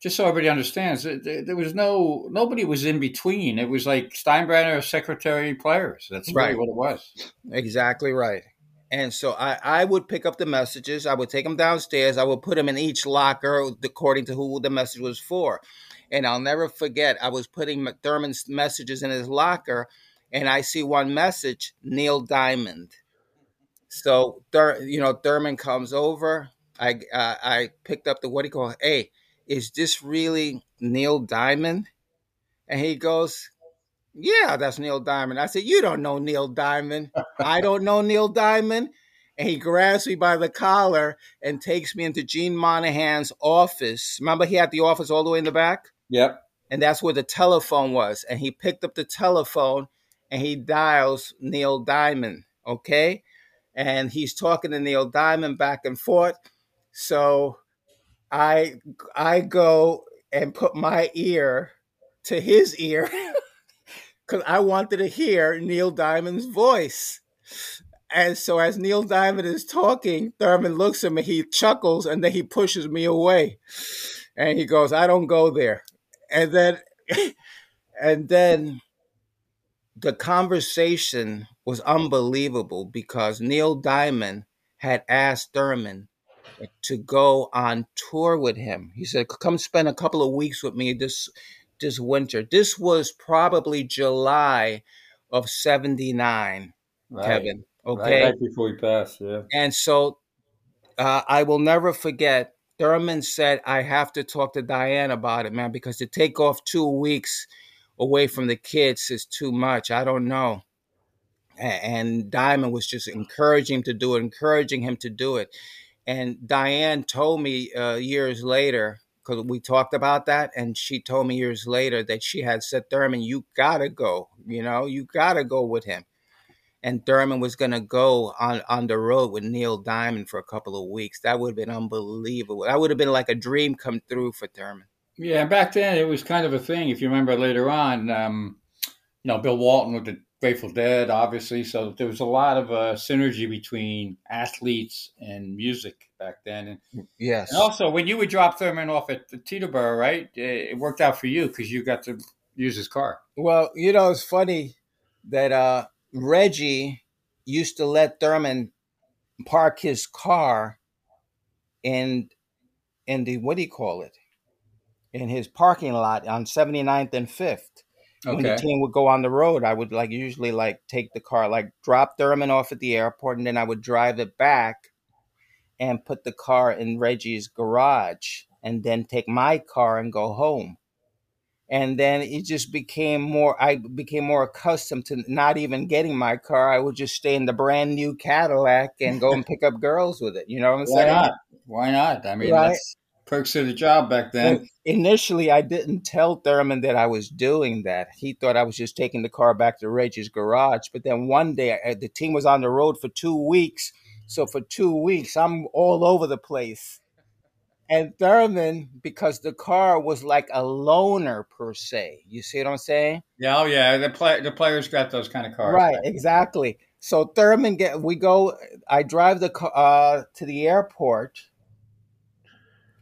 just so everybody understands, there, there, was no, nobody was in between. It was like Steinbrenner, secretary, players. That's really right. what it was. Exactly right. And so I, I would pick up the messages. I would take them downstairs. I would put them in each locker according to who the message was for. And I'll never forget, I was putting Thurman's messages in his locker, and I see one message, Neil Diamond. So, you know, Thurman comes over. I uh, I picked up the what do you call? Hey, is this really Neil Diamond? And he goes, Yeah, that's Neil Diamond. I said, You don't know Neil Diamond. I don't know Neil Diamond. And he grabs me by the collar and takes me into Gene Monahan's office. Remember, he had the office all the way in the back? Yep. And that's where the telephone was. And he picked up the telephone and he dials Neil Diamond. Okay and he's talking to Neil Diamond back and forth. So I I go and put my ear to his ear *laughs* because I wanted to hear Neil Diamond's voice. And so as Neil Diamond is talking, Thurman looks at me, he chuckles, and then he pushes me away. And he goes, I don't go there. And then and then the conversation was unbelievable because Neil Diamond had asked Thurman to go on tour with him. He said, "Come spend a couple of weeks with me this this winter." This was probably July of '79, right. Kevin. Okay, right, right, before he passed, yeah. And so uh, I will never forget. Thurman said, "I have to talk to Diane about it, man, because to take off two weeks." away from the kids is too much. I don't know. And Diamond was just encouraging him to do it, encouraging him to do it. And Diane told me uh, years later, because we talked about that, and she told me years later that she had said, Thurman, you gotta go. You know, you gotta go with him. And Thurman was gonna go on on the road with Neil Diamond for a couple of weeks. That would have been unbelievable. That would have been like a dream come through for Thurman. Yeah, back then it was kind of a thing. If you remember later on, um, you know, Bill Walton with the Grateful Dead, obviously. So there was a lot of uh, synergy between athletes and music back then. And, yes. And also, when you would drop Thurman off at the Teterboro, right, it worked out for you because you got to use his car. Well, you know, it's funny that uh, Reggie used to let Thurman park his car in in the what do you call it in his parking lot on 79th and 5th. Okay. When the team would go on the road, I would like usually like take the car, like drop Thurman off at the airport, and then I would drive it back and put the car in Reggie's garage, and then take my car and go home. And then it just became more. I became more accustomed to not even getting my car. I would just stay in the brand new Cadillac and go and *laughs* pick up girls with it. You know what I'm Why saying? Why not? Why not? I mean, right? that's perks of the job back then. initially, I didn't tell Thurman that I was doing that. He thought I was just taking the car back to Reggie's garage. But then one day, uh, the team was on the road for two weeks. So for two weeks, I'm all over the place. And Thurman, because the car was like a loaner per se. You see what I'm saying? Yeah, oh yeah. The play, the players got those kind of cars. Right, exactly. So Thurman get we go. I drive the car uh, to the airport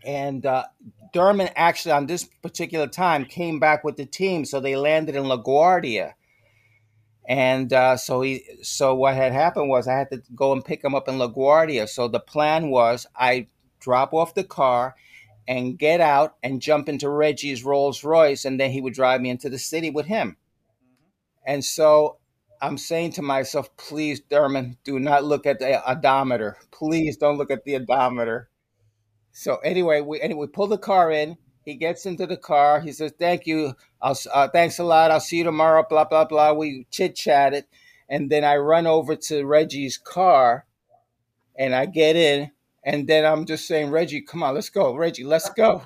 and uh, Thurman actually on this particular time came back with the team, so they landed in LaGuardia. And uh, so he, so what had happened was I had to go and pick him up in LaGuardia. So the plan was I drop off the car and get out and jump into Reggie's Rolls Royce, and then he would drive me into the city with him. And so I'm saying to myself, please, Thurman, do not look at the odometer. Please don't look at the odometer. So anyway, we anyway pull the car in. He gets into the car. He says, "Thank you. I'll uh, thanks a lot. I'll see you tomorrow." Blah blah blah. We chit chatted, and then I run over to Reggie's car, and I get in, and then I'm just saying, "Reggie, come on, let's go, Reggie, let's go."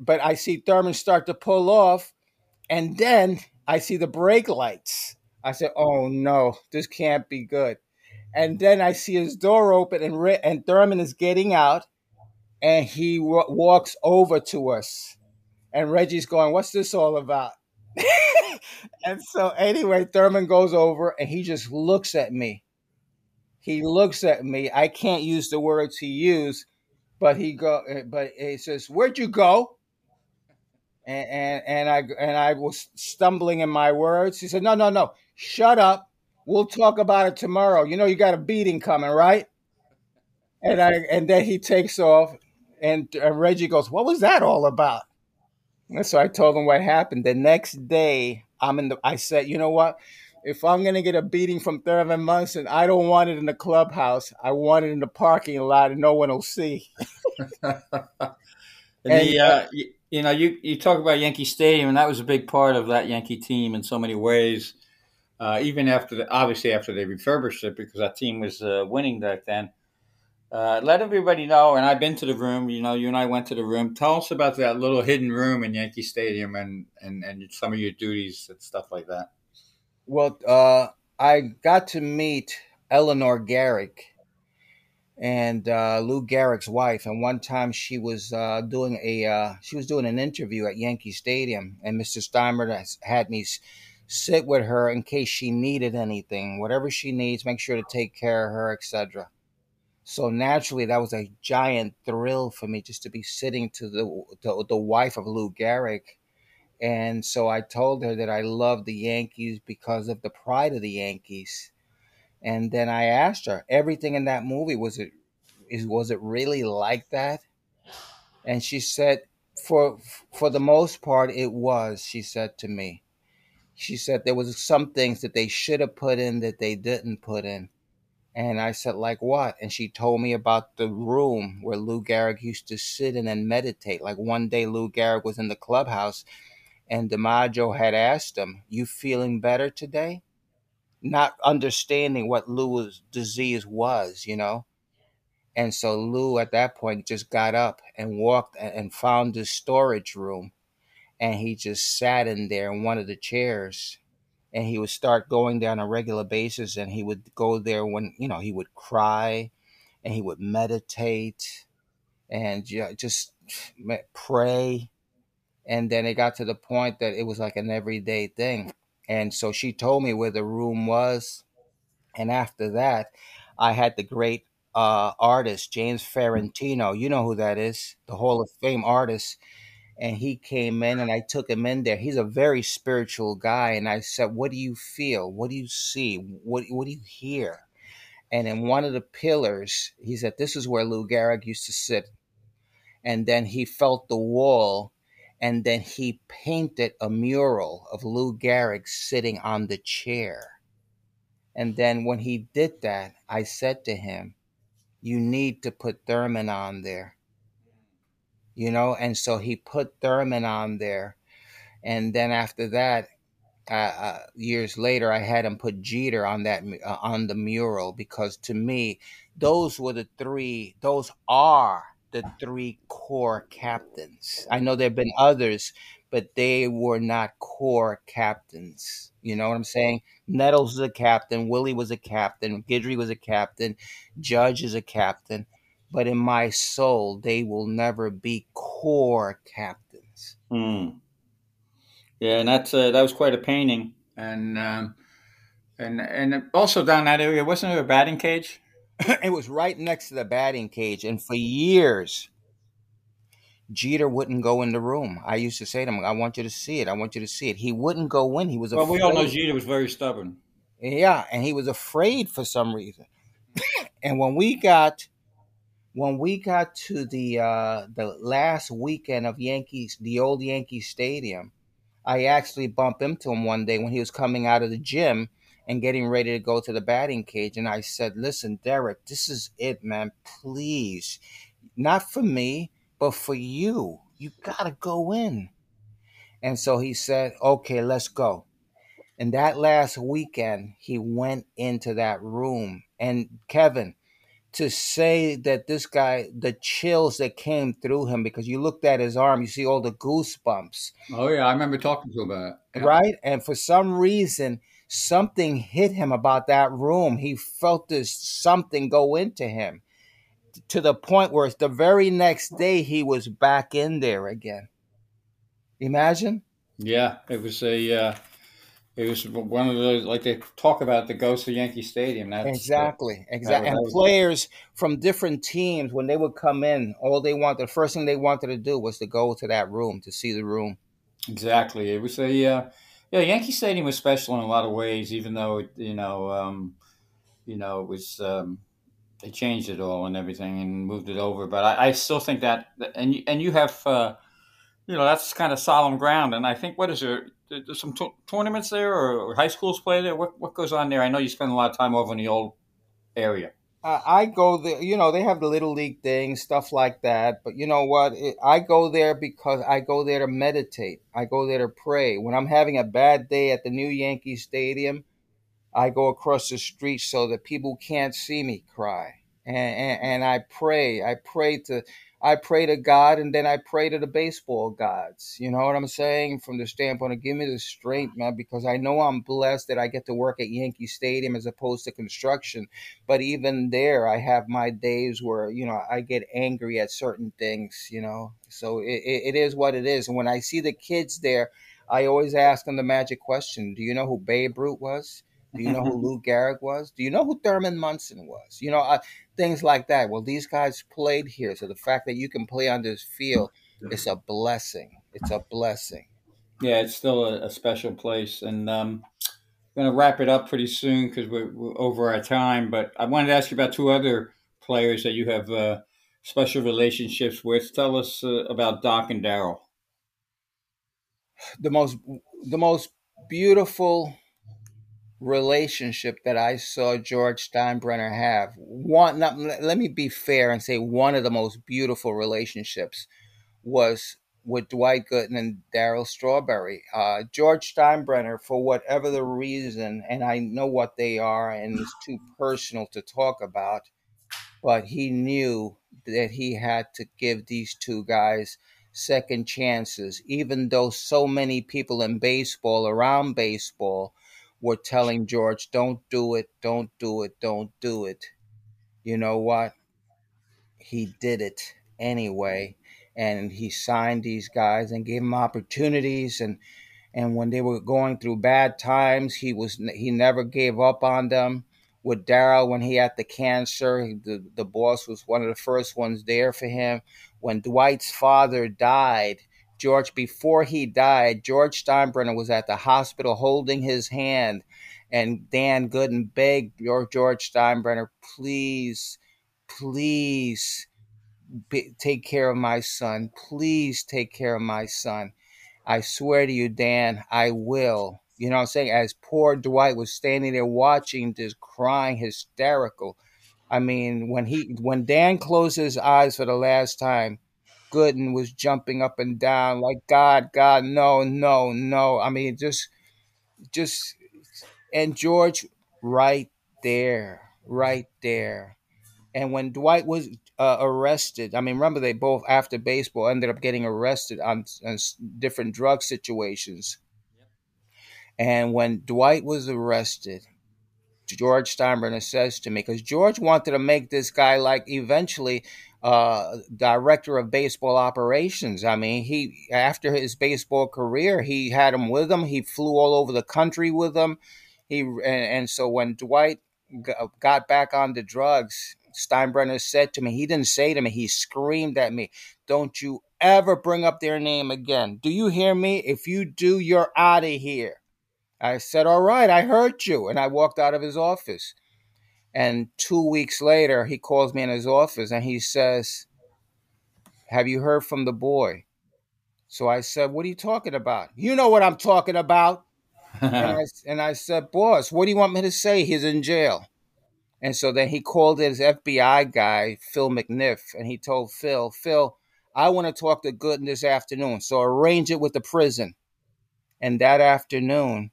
but I see Thurman start to pull off, and then I see the brake lights. I said, "Oh no, this can't be good." And then I see his door open, and Re- and Thurman is getting out and he w- walks over to us, and Reggie's going, "What's this all about?" *laughs* and so anyway, Thurman goes over and he just looks at me. He looks at me. I can't use the words he used, but he go, eh, but he says, "Where'd you go?" And, and and I and I was stumbling in my words. He said, "No, no, no. Shut up. We'll talk about it tomorrow. You know you got a beating coming, right?" And I and then he takes off and, and Reggie goes, "What was that all about?" And so I told him what happened. The next day, I'm in the. I said, "You know what? If I'm gonna get a beating from Thurman Munson, I don't want it in the clubhouse. I want it in the parking lot, and no one will see." *laughs* *laughs* and the, uh, you, you, know, you you talk about Yankee Stadium, and that was a big part of that Yankee team in so many ways. Uh, even after the, obviously after they refurbished it, because that team was uh, winning back then. Uh, let everybody know, and I've been to the room. You know, you and I went to the room. Tell us about that little hidden room in Yankee Stadium, and and and some of your duties and stuff like that. Well, uh, I got to meet Eleanor Gehrig and uh, Lou Gehrig's wife, and one time she was uh, doing a uh, she was doing an interview at Yankee Stadium, and Mr. Steinbrenner had me sit with her in case she needed anything, whatever she needs, make sure to take care of her, etc. So naturally, that was a giant thrill for me just to be sitting to the the, the wife of Lou Gehrig. And so I told her that I loved the Yankees because of the pride of the Yankees. And then I asked her, everything in that movie was it is was it really like that? And she said, for for the most part, it was. She said to me, she said there was some things that they should have put in that they didn't put in. And I said, like what? And she told me about the room where Lou Gehrig used to sit in and meditate. Like one day Lou Gehrig was in the clubhouse and DiMaggio had asked him, You feeling better today? Not understanding what Lou's disease was, you know? And so Lou at that point just got up and walked and found his storage room. And he just sat in there in one of the chairs and he would start going there on a regular basis and he would go there when you know he would cry and he would meditate and just pray and then it got to the point that it was like an everyday thing and so she told me where the room was and after that i had the great uh, artist james fiorentino you know who that is the hall of fame artist and he came in and I took him in there. He's a very spiritual guy. And I said, What do you feel? What do you see? What, what do you hear? And in one of the pillars, he said, This is where Lou Gehrig used to sit. And then he felt the wall, and then he painted a mural of Lou Gehrig sitting on the chair. And then when he did that, I said to him, You need to put Thurman on there you know, and so he put Thurman on there. And then after that, uh, uh, years later, I had him put Jeter on that uh, on the mural because to me, those were the three. Those are the three core captains. I know there have been others, but they were not core captains. You know what I'm saying? Nettles was a captain. Willie was a captain. Guidry was a captain. Judge is a captain but in my soul, they will never be core captains. Mm. Yeah, and that's uh, that was quite a painting, and um, and and also down that area wasn't there a batting cage? *clears throat* it was right next to the batting cage, and for years, Jeter wouldn't go in the room. I used to say to him, "I want you to see it. I want you to see it." He wouldn't go in. He was Well, afraid. we all know Jeter was very stubborn. Yeah, and he was afraid for some reason. *clears throat* and when we got when we got to the uh the last weekend of Yankees, the old Yankee Stadium, I actually bumped into him one day when he was coming out of the gym and getting ready to go to the batting cage and I said, "Listen, Derek, this is it, man. Please, not for me, but for you. You got to go in." And so he said, "Okay, let's go." And that last weekend, he went into that room. And Kevin, to say that this guy, the chills that came through him, because you looked at his arm, you see all the goosebumps, Oh yeah, I remember talking to him about it. Yeah. right? And for some reason, something hit him about that room. He felt this something go into him to the point where the very next day he was back in there again. Imagine? Yeah, it was a. Uh, it was one of those like they talk about the ghost of Yankee Stadium. That's uh, Exactly, exactly. And players from different teams, when they would come in, all they wanted, the first thing they wanted to do was to go to that room to see the room. Exactly. It was a uh, yeah. Yankee Stadium was special in a lot of ways, even though it, you know um, you know it was um, they changed it all and everything and moved it over. But I, I still think that and and you have uh, you know that's kind of solemn ground. And I think what is there? There's some t- tournaments there or, or high schools play there. What what goes on there? I know you spend a lot of time over in the old area. I go there, you know, they have the little league things, stuff like that. But you know what? It, I go there because I go there to meditate. I go there to pray. When I'm having a bad day at the new Yankee Stadium, I go across the street so that people can't see me cry. And, and, and I pray. I pray to I pray to God and then I pray to the baseball gods. You know what I'm saying? From the standpoint of give me the strength, man, because I know I'm blessed that I get to work at Yankee Stadium as opposed to construction. But even there, I have my days where, you know, I get angry at certain things, you know. So it, it, it is what it is. And when I see the kids there, I always ask them the magic question Do you know who Babe Ruth was? Do you know who Lou Gehrig was? Do you know who Thurman Munson was? You know, uh, things like that. Well, these guys played here, so the fact that you can play on this field is a blessing. It's a blessing. Yeah, it's still a, a special place, and um, I'm going to wrap it up pretty soon because we're, we're over our time. But I wanted to ask you about two other players that you have uh, special relationships with. Tell us uh, about Doc and Daryl. The most, the most beautiful relationship that I saw George Steinbrenner have. One, not, let me be fair and say one of the most beautiful relationships was with Dwight Gooden and Daryl Strawberry. Uh, George Steinbrenner, for whatever the reason, and I know what they are, and it's too personal to talk about, but he knew that he had to give these two guys second chances, even though so many people in baseball, around baseball, were telling George, don't do it, don't do it, don't do it. You know what? He did it anyway. And he signed these guys and gave them opportunities. And, and when they were going through bad times, he was he never gave up on them. With Daryl, when he had the cancer, the, the boss was one of the first ones there for him. When Dwight's father died, George, before he died, George Steinbrenner was at the hospital holding his hand, and Dan Gooden begged George Steinbrenner, please, please be, take care of my son. Please take care of my son. I swear to you, Dan, I will. You know what I'm saying? As poor Dwight was standing there watching this, crying, hysterical. I mean, when he when Dan closed his eyes for the last time, Gooden was jumping up and down like God, God, no, no, no. I mean, just, just, and George right there, right there. And when Dwight was uh, arrested, I mean, remember they both after baseball ended up getting arrested on, on different drug situations. And when Dwight was arrested, George Steinbrenner says to me, because George wanted to make this guy like eventually uh, director of baseball operations. I mean, he after his baseball career, he had him with him. He flew all over the country with him. He and, and so when Dwight got back on the drugs, Steinbrenner said to me, he didn't say to me, he screamed at me, "Don't you ever bring up their name again. Do you hear me? If you do, you're out of here. I said, All right, I heard you. And I walked out of his office. And two weeks later, he calls me in his office and he says, Have you heard from the boy? So I said, What are you talking about? You know what I'm talking about. and, I, *laughs* and I said, Boss, what do you want me to say? He's in jail. And so then he called his FBI guy, Phil McNiff, and he told Phil, Phil, I want to talk to Gooden this afternoon. So arrange it with the prison. And that afternoon,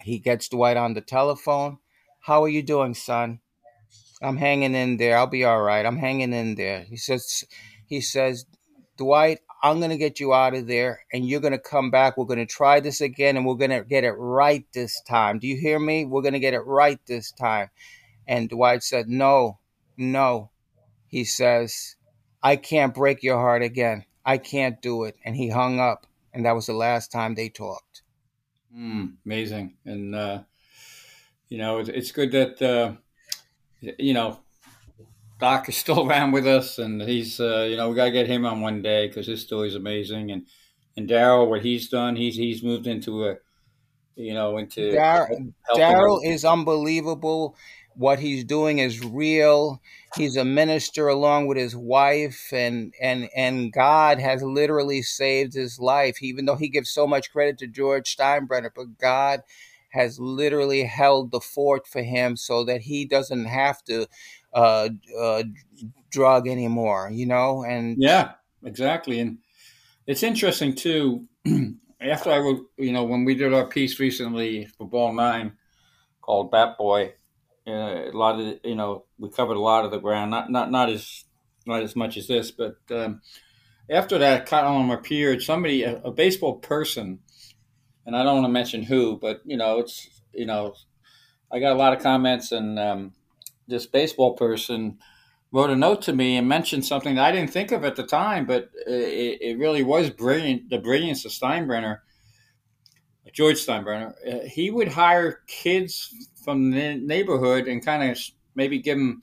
he gets Dwight on the telephone. How are you doing, son? I'm hanging in there. I'll be all right. I'm hanging in there. He says, he says, Dwight, I'm going to get you out of there and you're going to come back. We're going to try this again and we're going to get it right this time. Do you hear me? We're going to get it right this time. And Dwight said, No, no. He says, I can't break your heart again. I can't do it. And he hung up. And that was the last time they talked. Mm, amazing. And, uh, you know, it's, it's good that, uh, you know, Doc is *laughs* still around with us, and he's uh, you know we gotta get him on one day because his story's amazing. And and Daryl, what he's done, he's he's moved into a you know into Daryl is unbelievable. What he's doing is real. He's a minister along with his wife, and and and God has literally saved his life. Even though he gives so much credit to George Steinbrenner, but God has literally held the fort for him so that he doesn't have to uh, uh, drug anymore, you know? And yeah, exactly. And it's interesting too. *clears throat* After I wrote, you know, when we did our piece recently for Ball Nine called Bat Boy, uh, a lot of you know we covered a lot of the ground, not not not as not as much as this, but um, after that column appeared, somebody a, a baseball person, and I don't want to mention who, but you know it's you know I got a lot of comments and um, this baseball person wrote a note to me and mentioned something that I didn't think of at the time, but it, it really was brilliant. The brilliance of Steinbrenner, George Steinbrenner, uh, he would hire kids from the neighborhood and kind of maybe give them,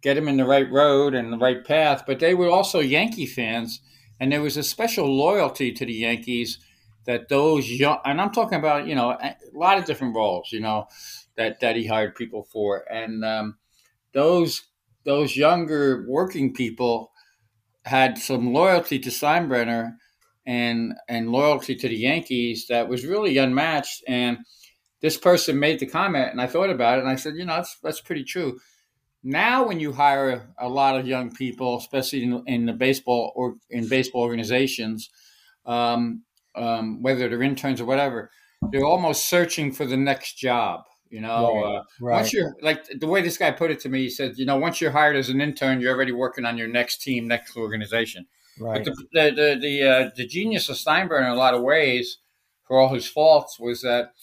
get them in the right road and the right path. But they were also Yankee fans, and there was a special loyalty to the Yankees that those young, and I'm talking about you know a lot of different roles, you know, that that he hired people for, and um, those those younger working people had some loyalty to Steinbrenner and and loyalty to the Yankees that was really unmatched. And this person made the comment, and I thought about it, and I said, you know, that's that's pretty true. Now, when you hire a lot of young people, especially in, in the baseball or in baseball organizations, um, um, whether they're interns or whatever, they're almost searching for the next job. You know, right, uh, right. once you're like the way this guy put it to me, he said, you know, once you're hired as an intern, you're already working on your next team, next organization. Right. But the the the the, uh, the genius of Steinbrenner in a lot of ways, for all his faults, was that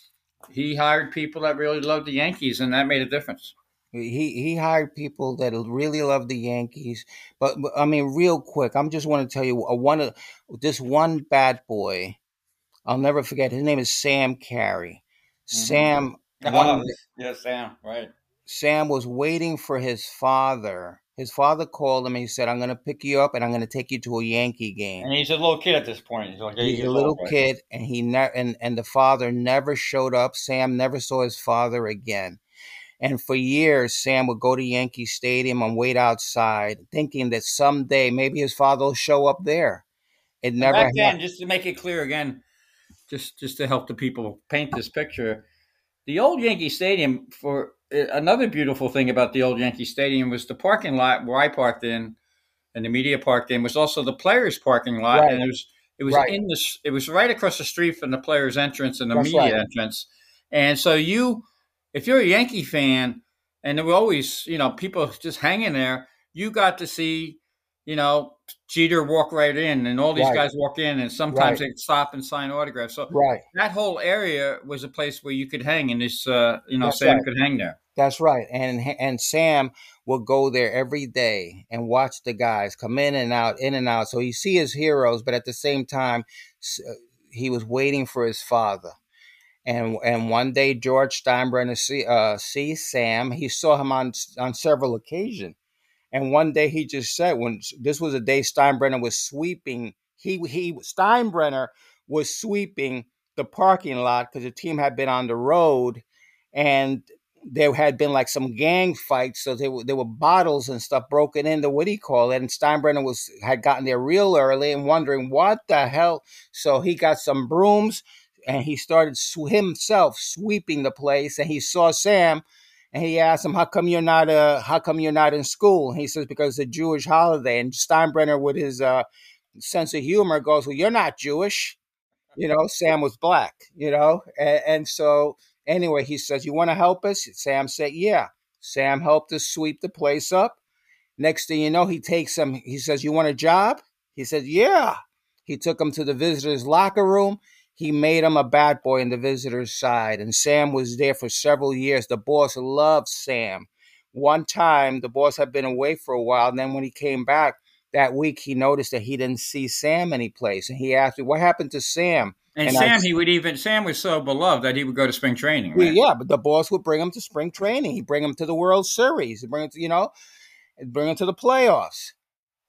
he hired people that really loved the Yankees, and that made a difference. He he hired people that really loved the Yankees, but, but I mean, real quick, I'm just want to tell you uh, one of this one bat boy. I'll never forget. His name is Sam Carey. Mm-hmm. Sam Oh, yeah, Sam, right. Sam was waiting for his father. His father called him and he said, I'm going to pick you up and I'm going to take you to a Yankee game. And he's a little kid at this point. He's like he's a little old, kid, right? and he ne- and, and the father never showed up. Sam never saw his father again. And for years, Sam would go to Yankee Stadium and wait outside, thinking that someday maybe his father will show up there. It never. Again, just to make it clear again, just just to help the people paint this picture the old Yankee Stadium for uh, another beautiful thing about the old Yankee Stadium was the parking lot where I parked in and the media parked in was also the players parking lot right. and it was it was right. in the it was right across the street from the players entrance and the That's media right. entrance and so you if you're a Yankee fan and there were always you know people just hanging there you got to see you know, Jeter walk right in, and all these right. guys walk in, and sometimes right. they stop and sign autographs. So right. that whole area was a place where you could hang, and this, uh, you know, That's Sam right. could hang there. That's right, and and Sam would go there every day and watch the guys come in and out, in and out. So he see his heroes, but at the same time, uh, he was waiting for his father. And and one day George Steinbrenner see uh, see Sam. He saw him on on several occasions And one day he just said, when this was a day Steinbrenner was sweeping, he he Steinbrenner was sweeping the parking lot because the team had been on the road, and there had been like some gang fights, so there were there were bottles and stuff broken into what do you call it? And Steinbrenner was had gotten there real early and wondering what the hell. So he got some brooms and he started sw- himself sweeping the place. And he saw Sam, and he asked him, "How come you're not uh How come you're not in school?" And he says, "Because it's a Jewish holiday." And Steinbrenner, with his uh sense of humor, goes, "Well, you're not Jewish." You know, Sam was black. You know, and, and so Anyway, he says, You want to help us? Sam said, Yeah. Sam helped us sweep the place up. Next thing you know, he takes him, he says, You want a job? He said, Yeah. He took him to the visitor's locker room. He made him a bat boy in the visitor's side. And Sam was there for several years. The boss loved Sam. One time, the boss had been away for a while. And then when he came back that week, he noticed that he didn't see Sam anyplace. And he asked me, What happened to Sam? And, And Sam, I- he would even Sam was so beloved that he would go to spring training. Right? yeah, but the boss would bring him to spring training. He'd bring him to the World Series. He'd bring him to, you know, bring him to the playoffs.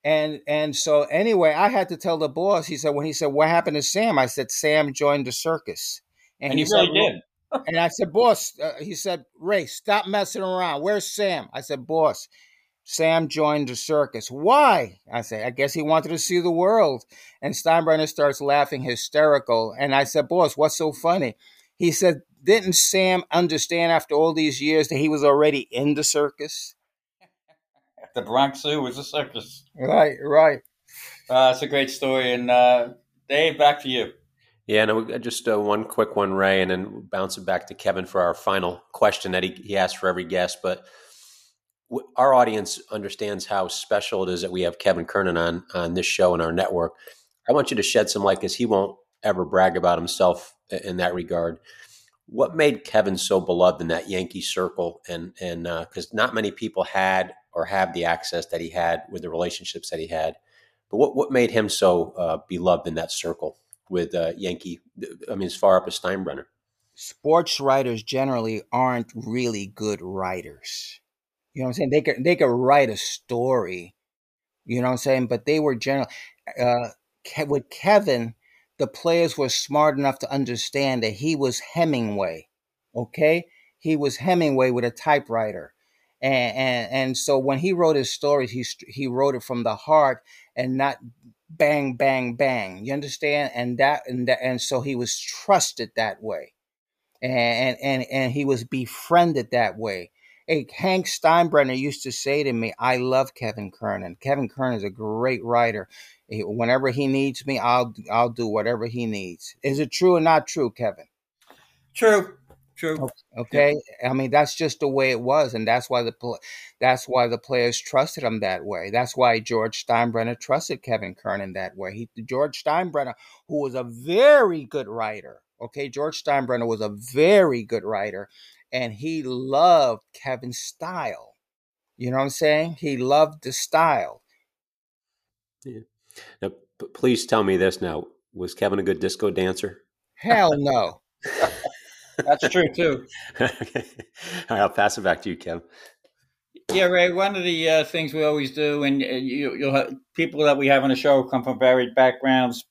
And and so anyway, I had to tell the boss. He said when he said what happened to Sam, I said Sam joined the circus, and he said, really did. *laughs* And I said, boss, uh, he said, Ray, stop messing around. Where's Sam? I said, boss, Sam joined the circus. Why? I said, I guess he wanted to see the world. And Steinbrenner starts laughing hysterical. And I said, boss, what's so funny? He said, didn't Sam understand after all these years that he was already in the circus? The Bronx Zoo was a circus. Right, right. Uh, it's a great story. And uh, Dave, back to you. Yeah, no, we- just uh, one quick one, Ray, and then bounce it back to Kevin for our final question that he, he asks for every guest. But w- our audience understands how special it is that we have Kevin Kernan on on this show and our network. I want you to shed some light because he won't ever brag about himself in that regard. What made Kevin so beloved in that Yankee circle, and and because not many people had or have the access that he had with the relationships that he had, but what what made him so uh, beloved in that circle? with uh, Yankee. I mean, as far up as Steinbrenner. Sports writers generally aren't really good writers. You know what I'm saying? They could they could write a story. You know what I'm saying? But they were general. Uh, with Kevin, the players were smart enough to understand that he was Hemingway. Okay, he was Hemingway with a typewriter, and and, and so when he wrote his stories, he he wrote it from the heart and not bang bang bang. You understand? And that and that, and so he was trusted that way, and and and he was befriended that way. Hey, Hank Steinbrenner used to say to me, "I love Kevin Kernan. Kevin Kernan is a great writer. Whenever he needs me, I'll I'll do whatever he needs." Is it true or not true, Kevin? True. True. Okay, I mean that's just the way it was, and that's why the that's why the players trusted him that way. That's why George Steinbrenner trusted Kevin Kernan that way. He George Steinbrenner, who was a very good writer. Okay, George Steinbrenner was a very good writer, and he loved Kevin's style. You know what I'm saying? He loved the style. Yeah. Now, p- please tell me this now. Was Kevin a good disco dancer? Hell no. *laughs* That's true too. *laughs* okay. All right, I'll pass it back to you, Kevin. Yeah, Ray. One of the uh, things we always do, and uh, you, you'll have people that we have on the show come from varied backgrounds,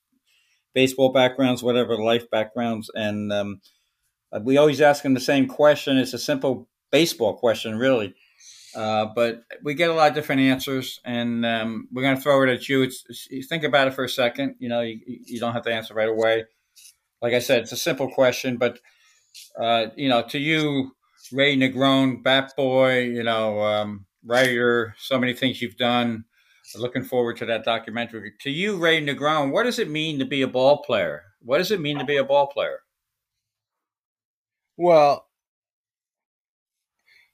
baseball backgrounds, whatever life backgrounds, and um, uh, we always ask them the same question. It's a simple baseball question, really, uh, but we get a lot of different answers, and um, we're going to throw it at you. It's, it's- think about it for a second. You know, you, you don't have to answer right away. Like I said, it's a simple question, but uh, you know, to you, Ray Negron, Bat Boy, you know, um, writer, so many things you've done. Looking forward to that documentary. To you, Ray Negron, what does it mean to be a ball player? What does it mean to be a ball player? Well,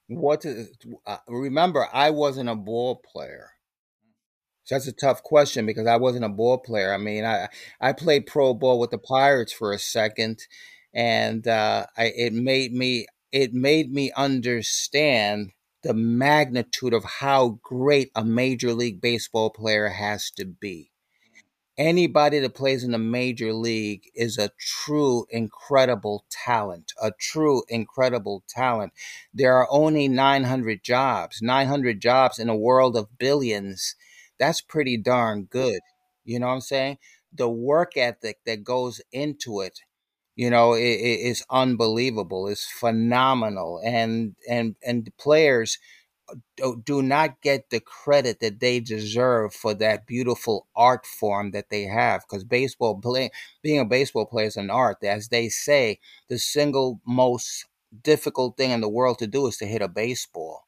what is, uh, remember, I wasn't a ball player. So that's a tough question because I wasn't a ball player. I mean, I I played pro ball with the Pirates for a second, and uh, I, it made me it made me understand the magnitude of how great a major league baseball player has to be. anybody that plays in the major league is a true incredible talent a true incredible talent. There are only 900 jobs 900 jobs in a world of billions. That's pretty darn good. You know what i'm saying? The work ethic that goes into it you know it, it is unbelievable it's phenomenal and and and players uh, do, do not get the credit that they deserve for that beautiful art form that they have. Because baseball play, being a baseball player is an art. As they say, the single most difficult thing in the world to do is to hit a baseball.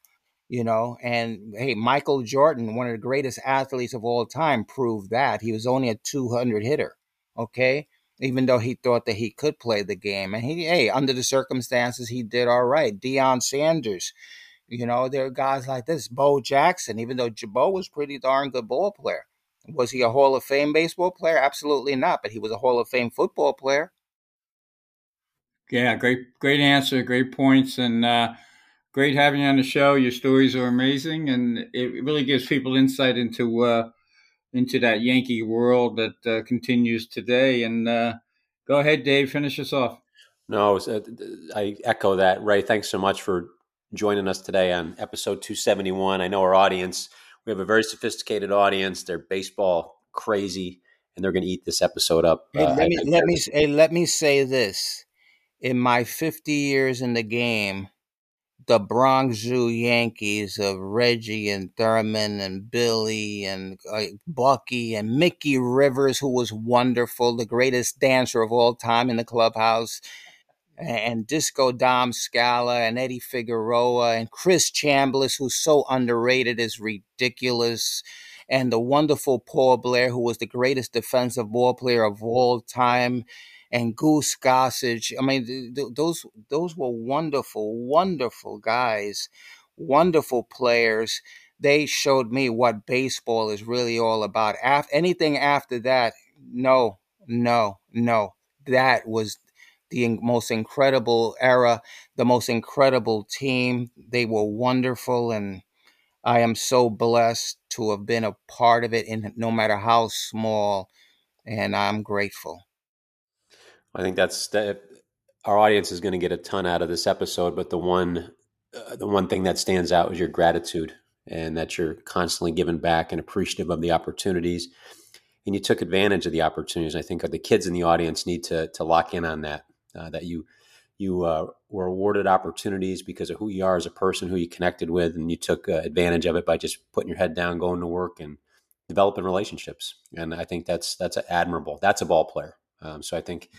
You know, and hey, Michael Jordan, one of the greatest athletes of all time, proved that he was only a 200 hitter. Okay, even though he thought that he could play the game, and he, hey, under the circumstances, he did all right. Deion Sanders, you know, there are guys like this. Bo Jackson, even though Bo was pretty darn good ball player. Was he a Hall of Fame baseball player? Absolutely not, but he was a Hall of Fame football player. Yeah, great, great answer, great points, and uh, great having you on the show. Your stories are amazing, and it really gives people insight into uh, into that Yankee world that uh, continues today. And uh, go ahead, Dave, finish us off. No, uh, I echo that. Ray, thanks so much for joining us today on episode 271. I know our audience, we have a very sophisticated audience. They're baseball crazy and they're going to eat this episode up. Hey, uh, let, me, let, me, hey, let me say this. In my 50 years in the game, the Bronx Zoo Yankees of Reggie and Thurman and Billy and uh, Bucky and Mickey Rivers, who was wonderful, the greatest dancer of all time in the clubhouse, and Disco Dom Scala and Eddie Figueroa and Chris Chambliss, who's so underrated, is ridiculous. And the wonderful Paul Blair, who was the greatest defensive ball player of all time, and Goose Gossage. I mean, th- th- those those were wonderful, wonderful guys, wonderful players. They showed me what baseball is really all about. Af- anything after that, no, no, no. That was the most incredible era, the most incredible team. They were wonderful, and I am so blessed to have been a part of it, in no matter how small. And I'm grateful. I think that's that. Our audience is going to get a ton out of this episode, but the one, uh, the one thing that stands out is your gratitude, and that you're constantly giving back and appreciative of the opportunities, and you took advantage of the opportunities. I think the kids in the audience need to to lock in on that uh, that you you uh, were awarded opportunities because of who you are as a person, who you connected with, and you took uh, advantage of it by just putting your head down, going to work, and developing relationships. And I think that's that's admirable. That's a ball player. Um, so I think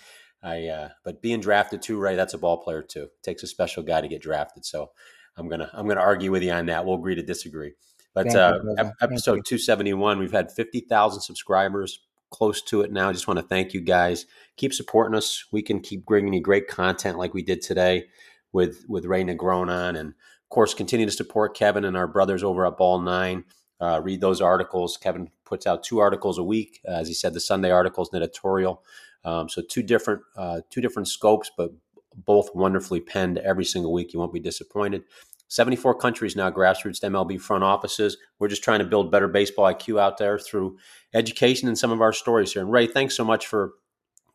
I, uh, but being drafted too, right? That's a ball player too. It takes a special guy to get drafted. So I'm gonna I'm gonna argue with you on that. We'll agree to disagree. But uh, episode 271, we've had 50,000 subscribers close to it now. I just want to thank you guys. Keep supporting us. We can keep bringing you great content like we did today with with Ray Negron on, and of course, continue to support Kevin and our brothers over at Ball Nine. Uh, read those articles. Kevin puts out two articles a week, uh, as he said, the Sunday articles and editorial. Um, so two different uh, two different scopes, but both wonderfully penned every single week. You won't be disappointed. 74 countries now, grassroots MLB front offices. We're just trying to build better baseball IQ out there through education and some of our stories here. And Ray, thanks so much for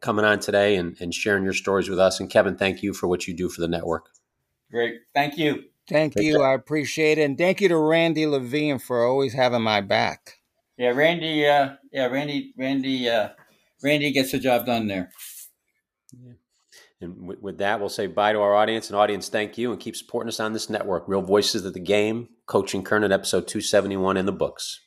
coming on today and, and sharing your stories with us. And Kevin, thank you for what you do for the network. Great. Thank you. Thank Take you. Care. I appreciate it. And thank you to Randy Levine for always having my back. Yeah, Randy. Uh, yeah, Randy. Randy. Uh, Randy gets the job done there. Yeah. And with, with, that, we'll say bye to our audience. And audience, thank you, and keep supporting us on this network. Real Voices of the Game, Coach and Kernan, episode 271 in the books.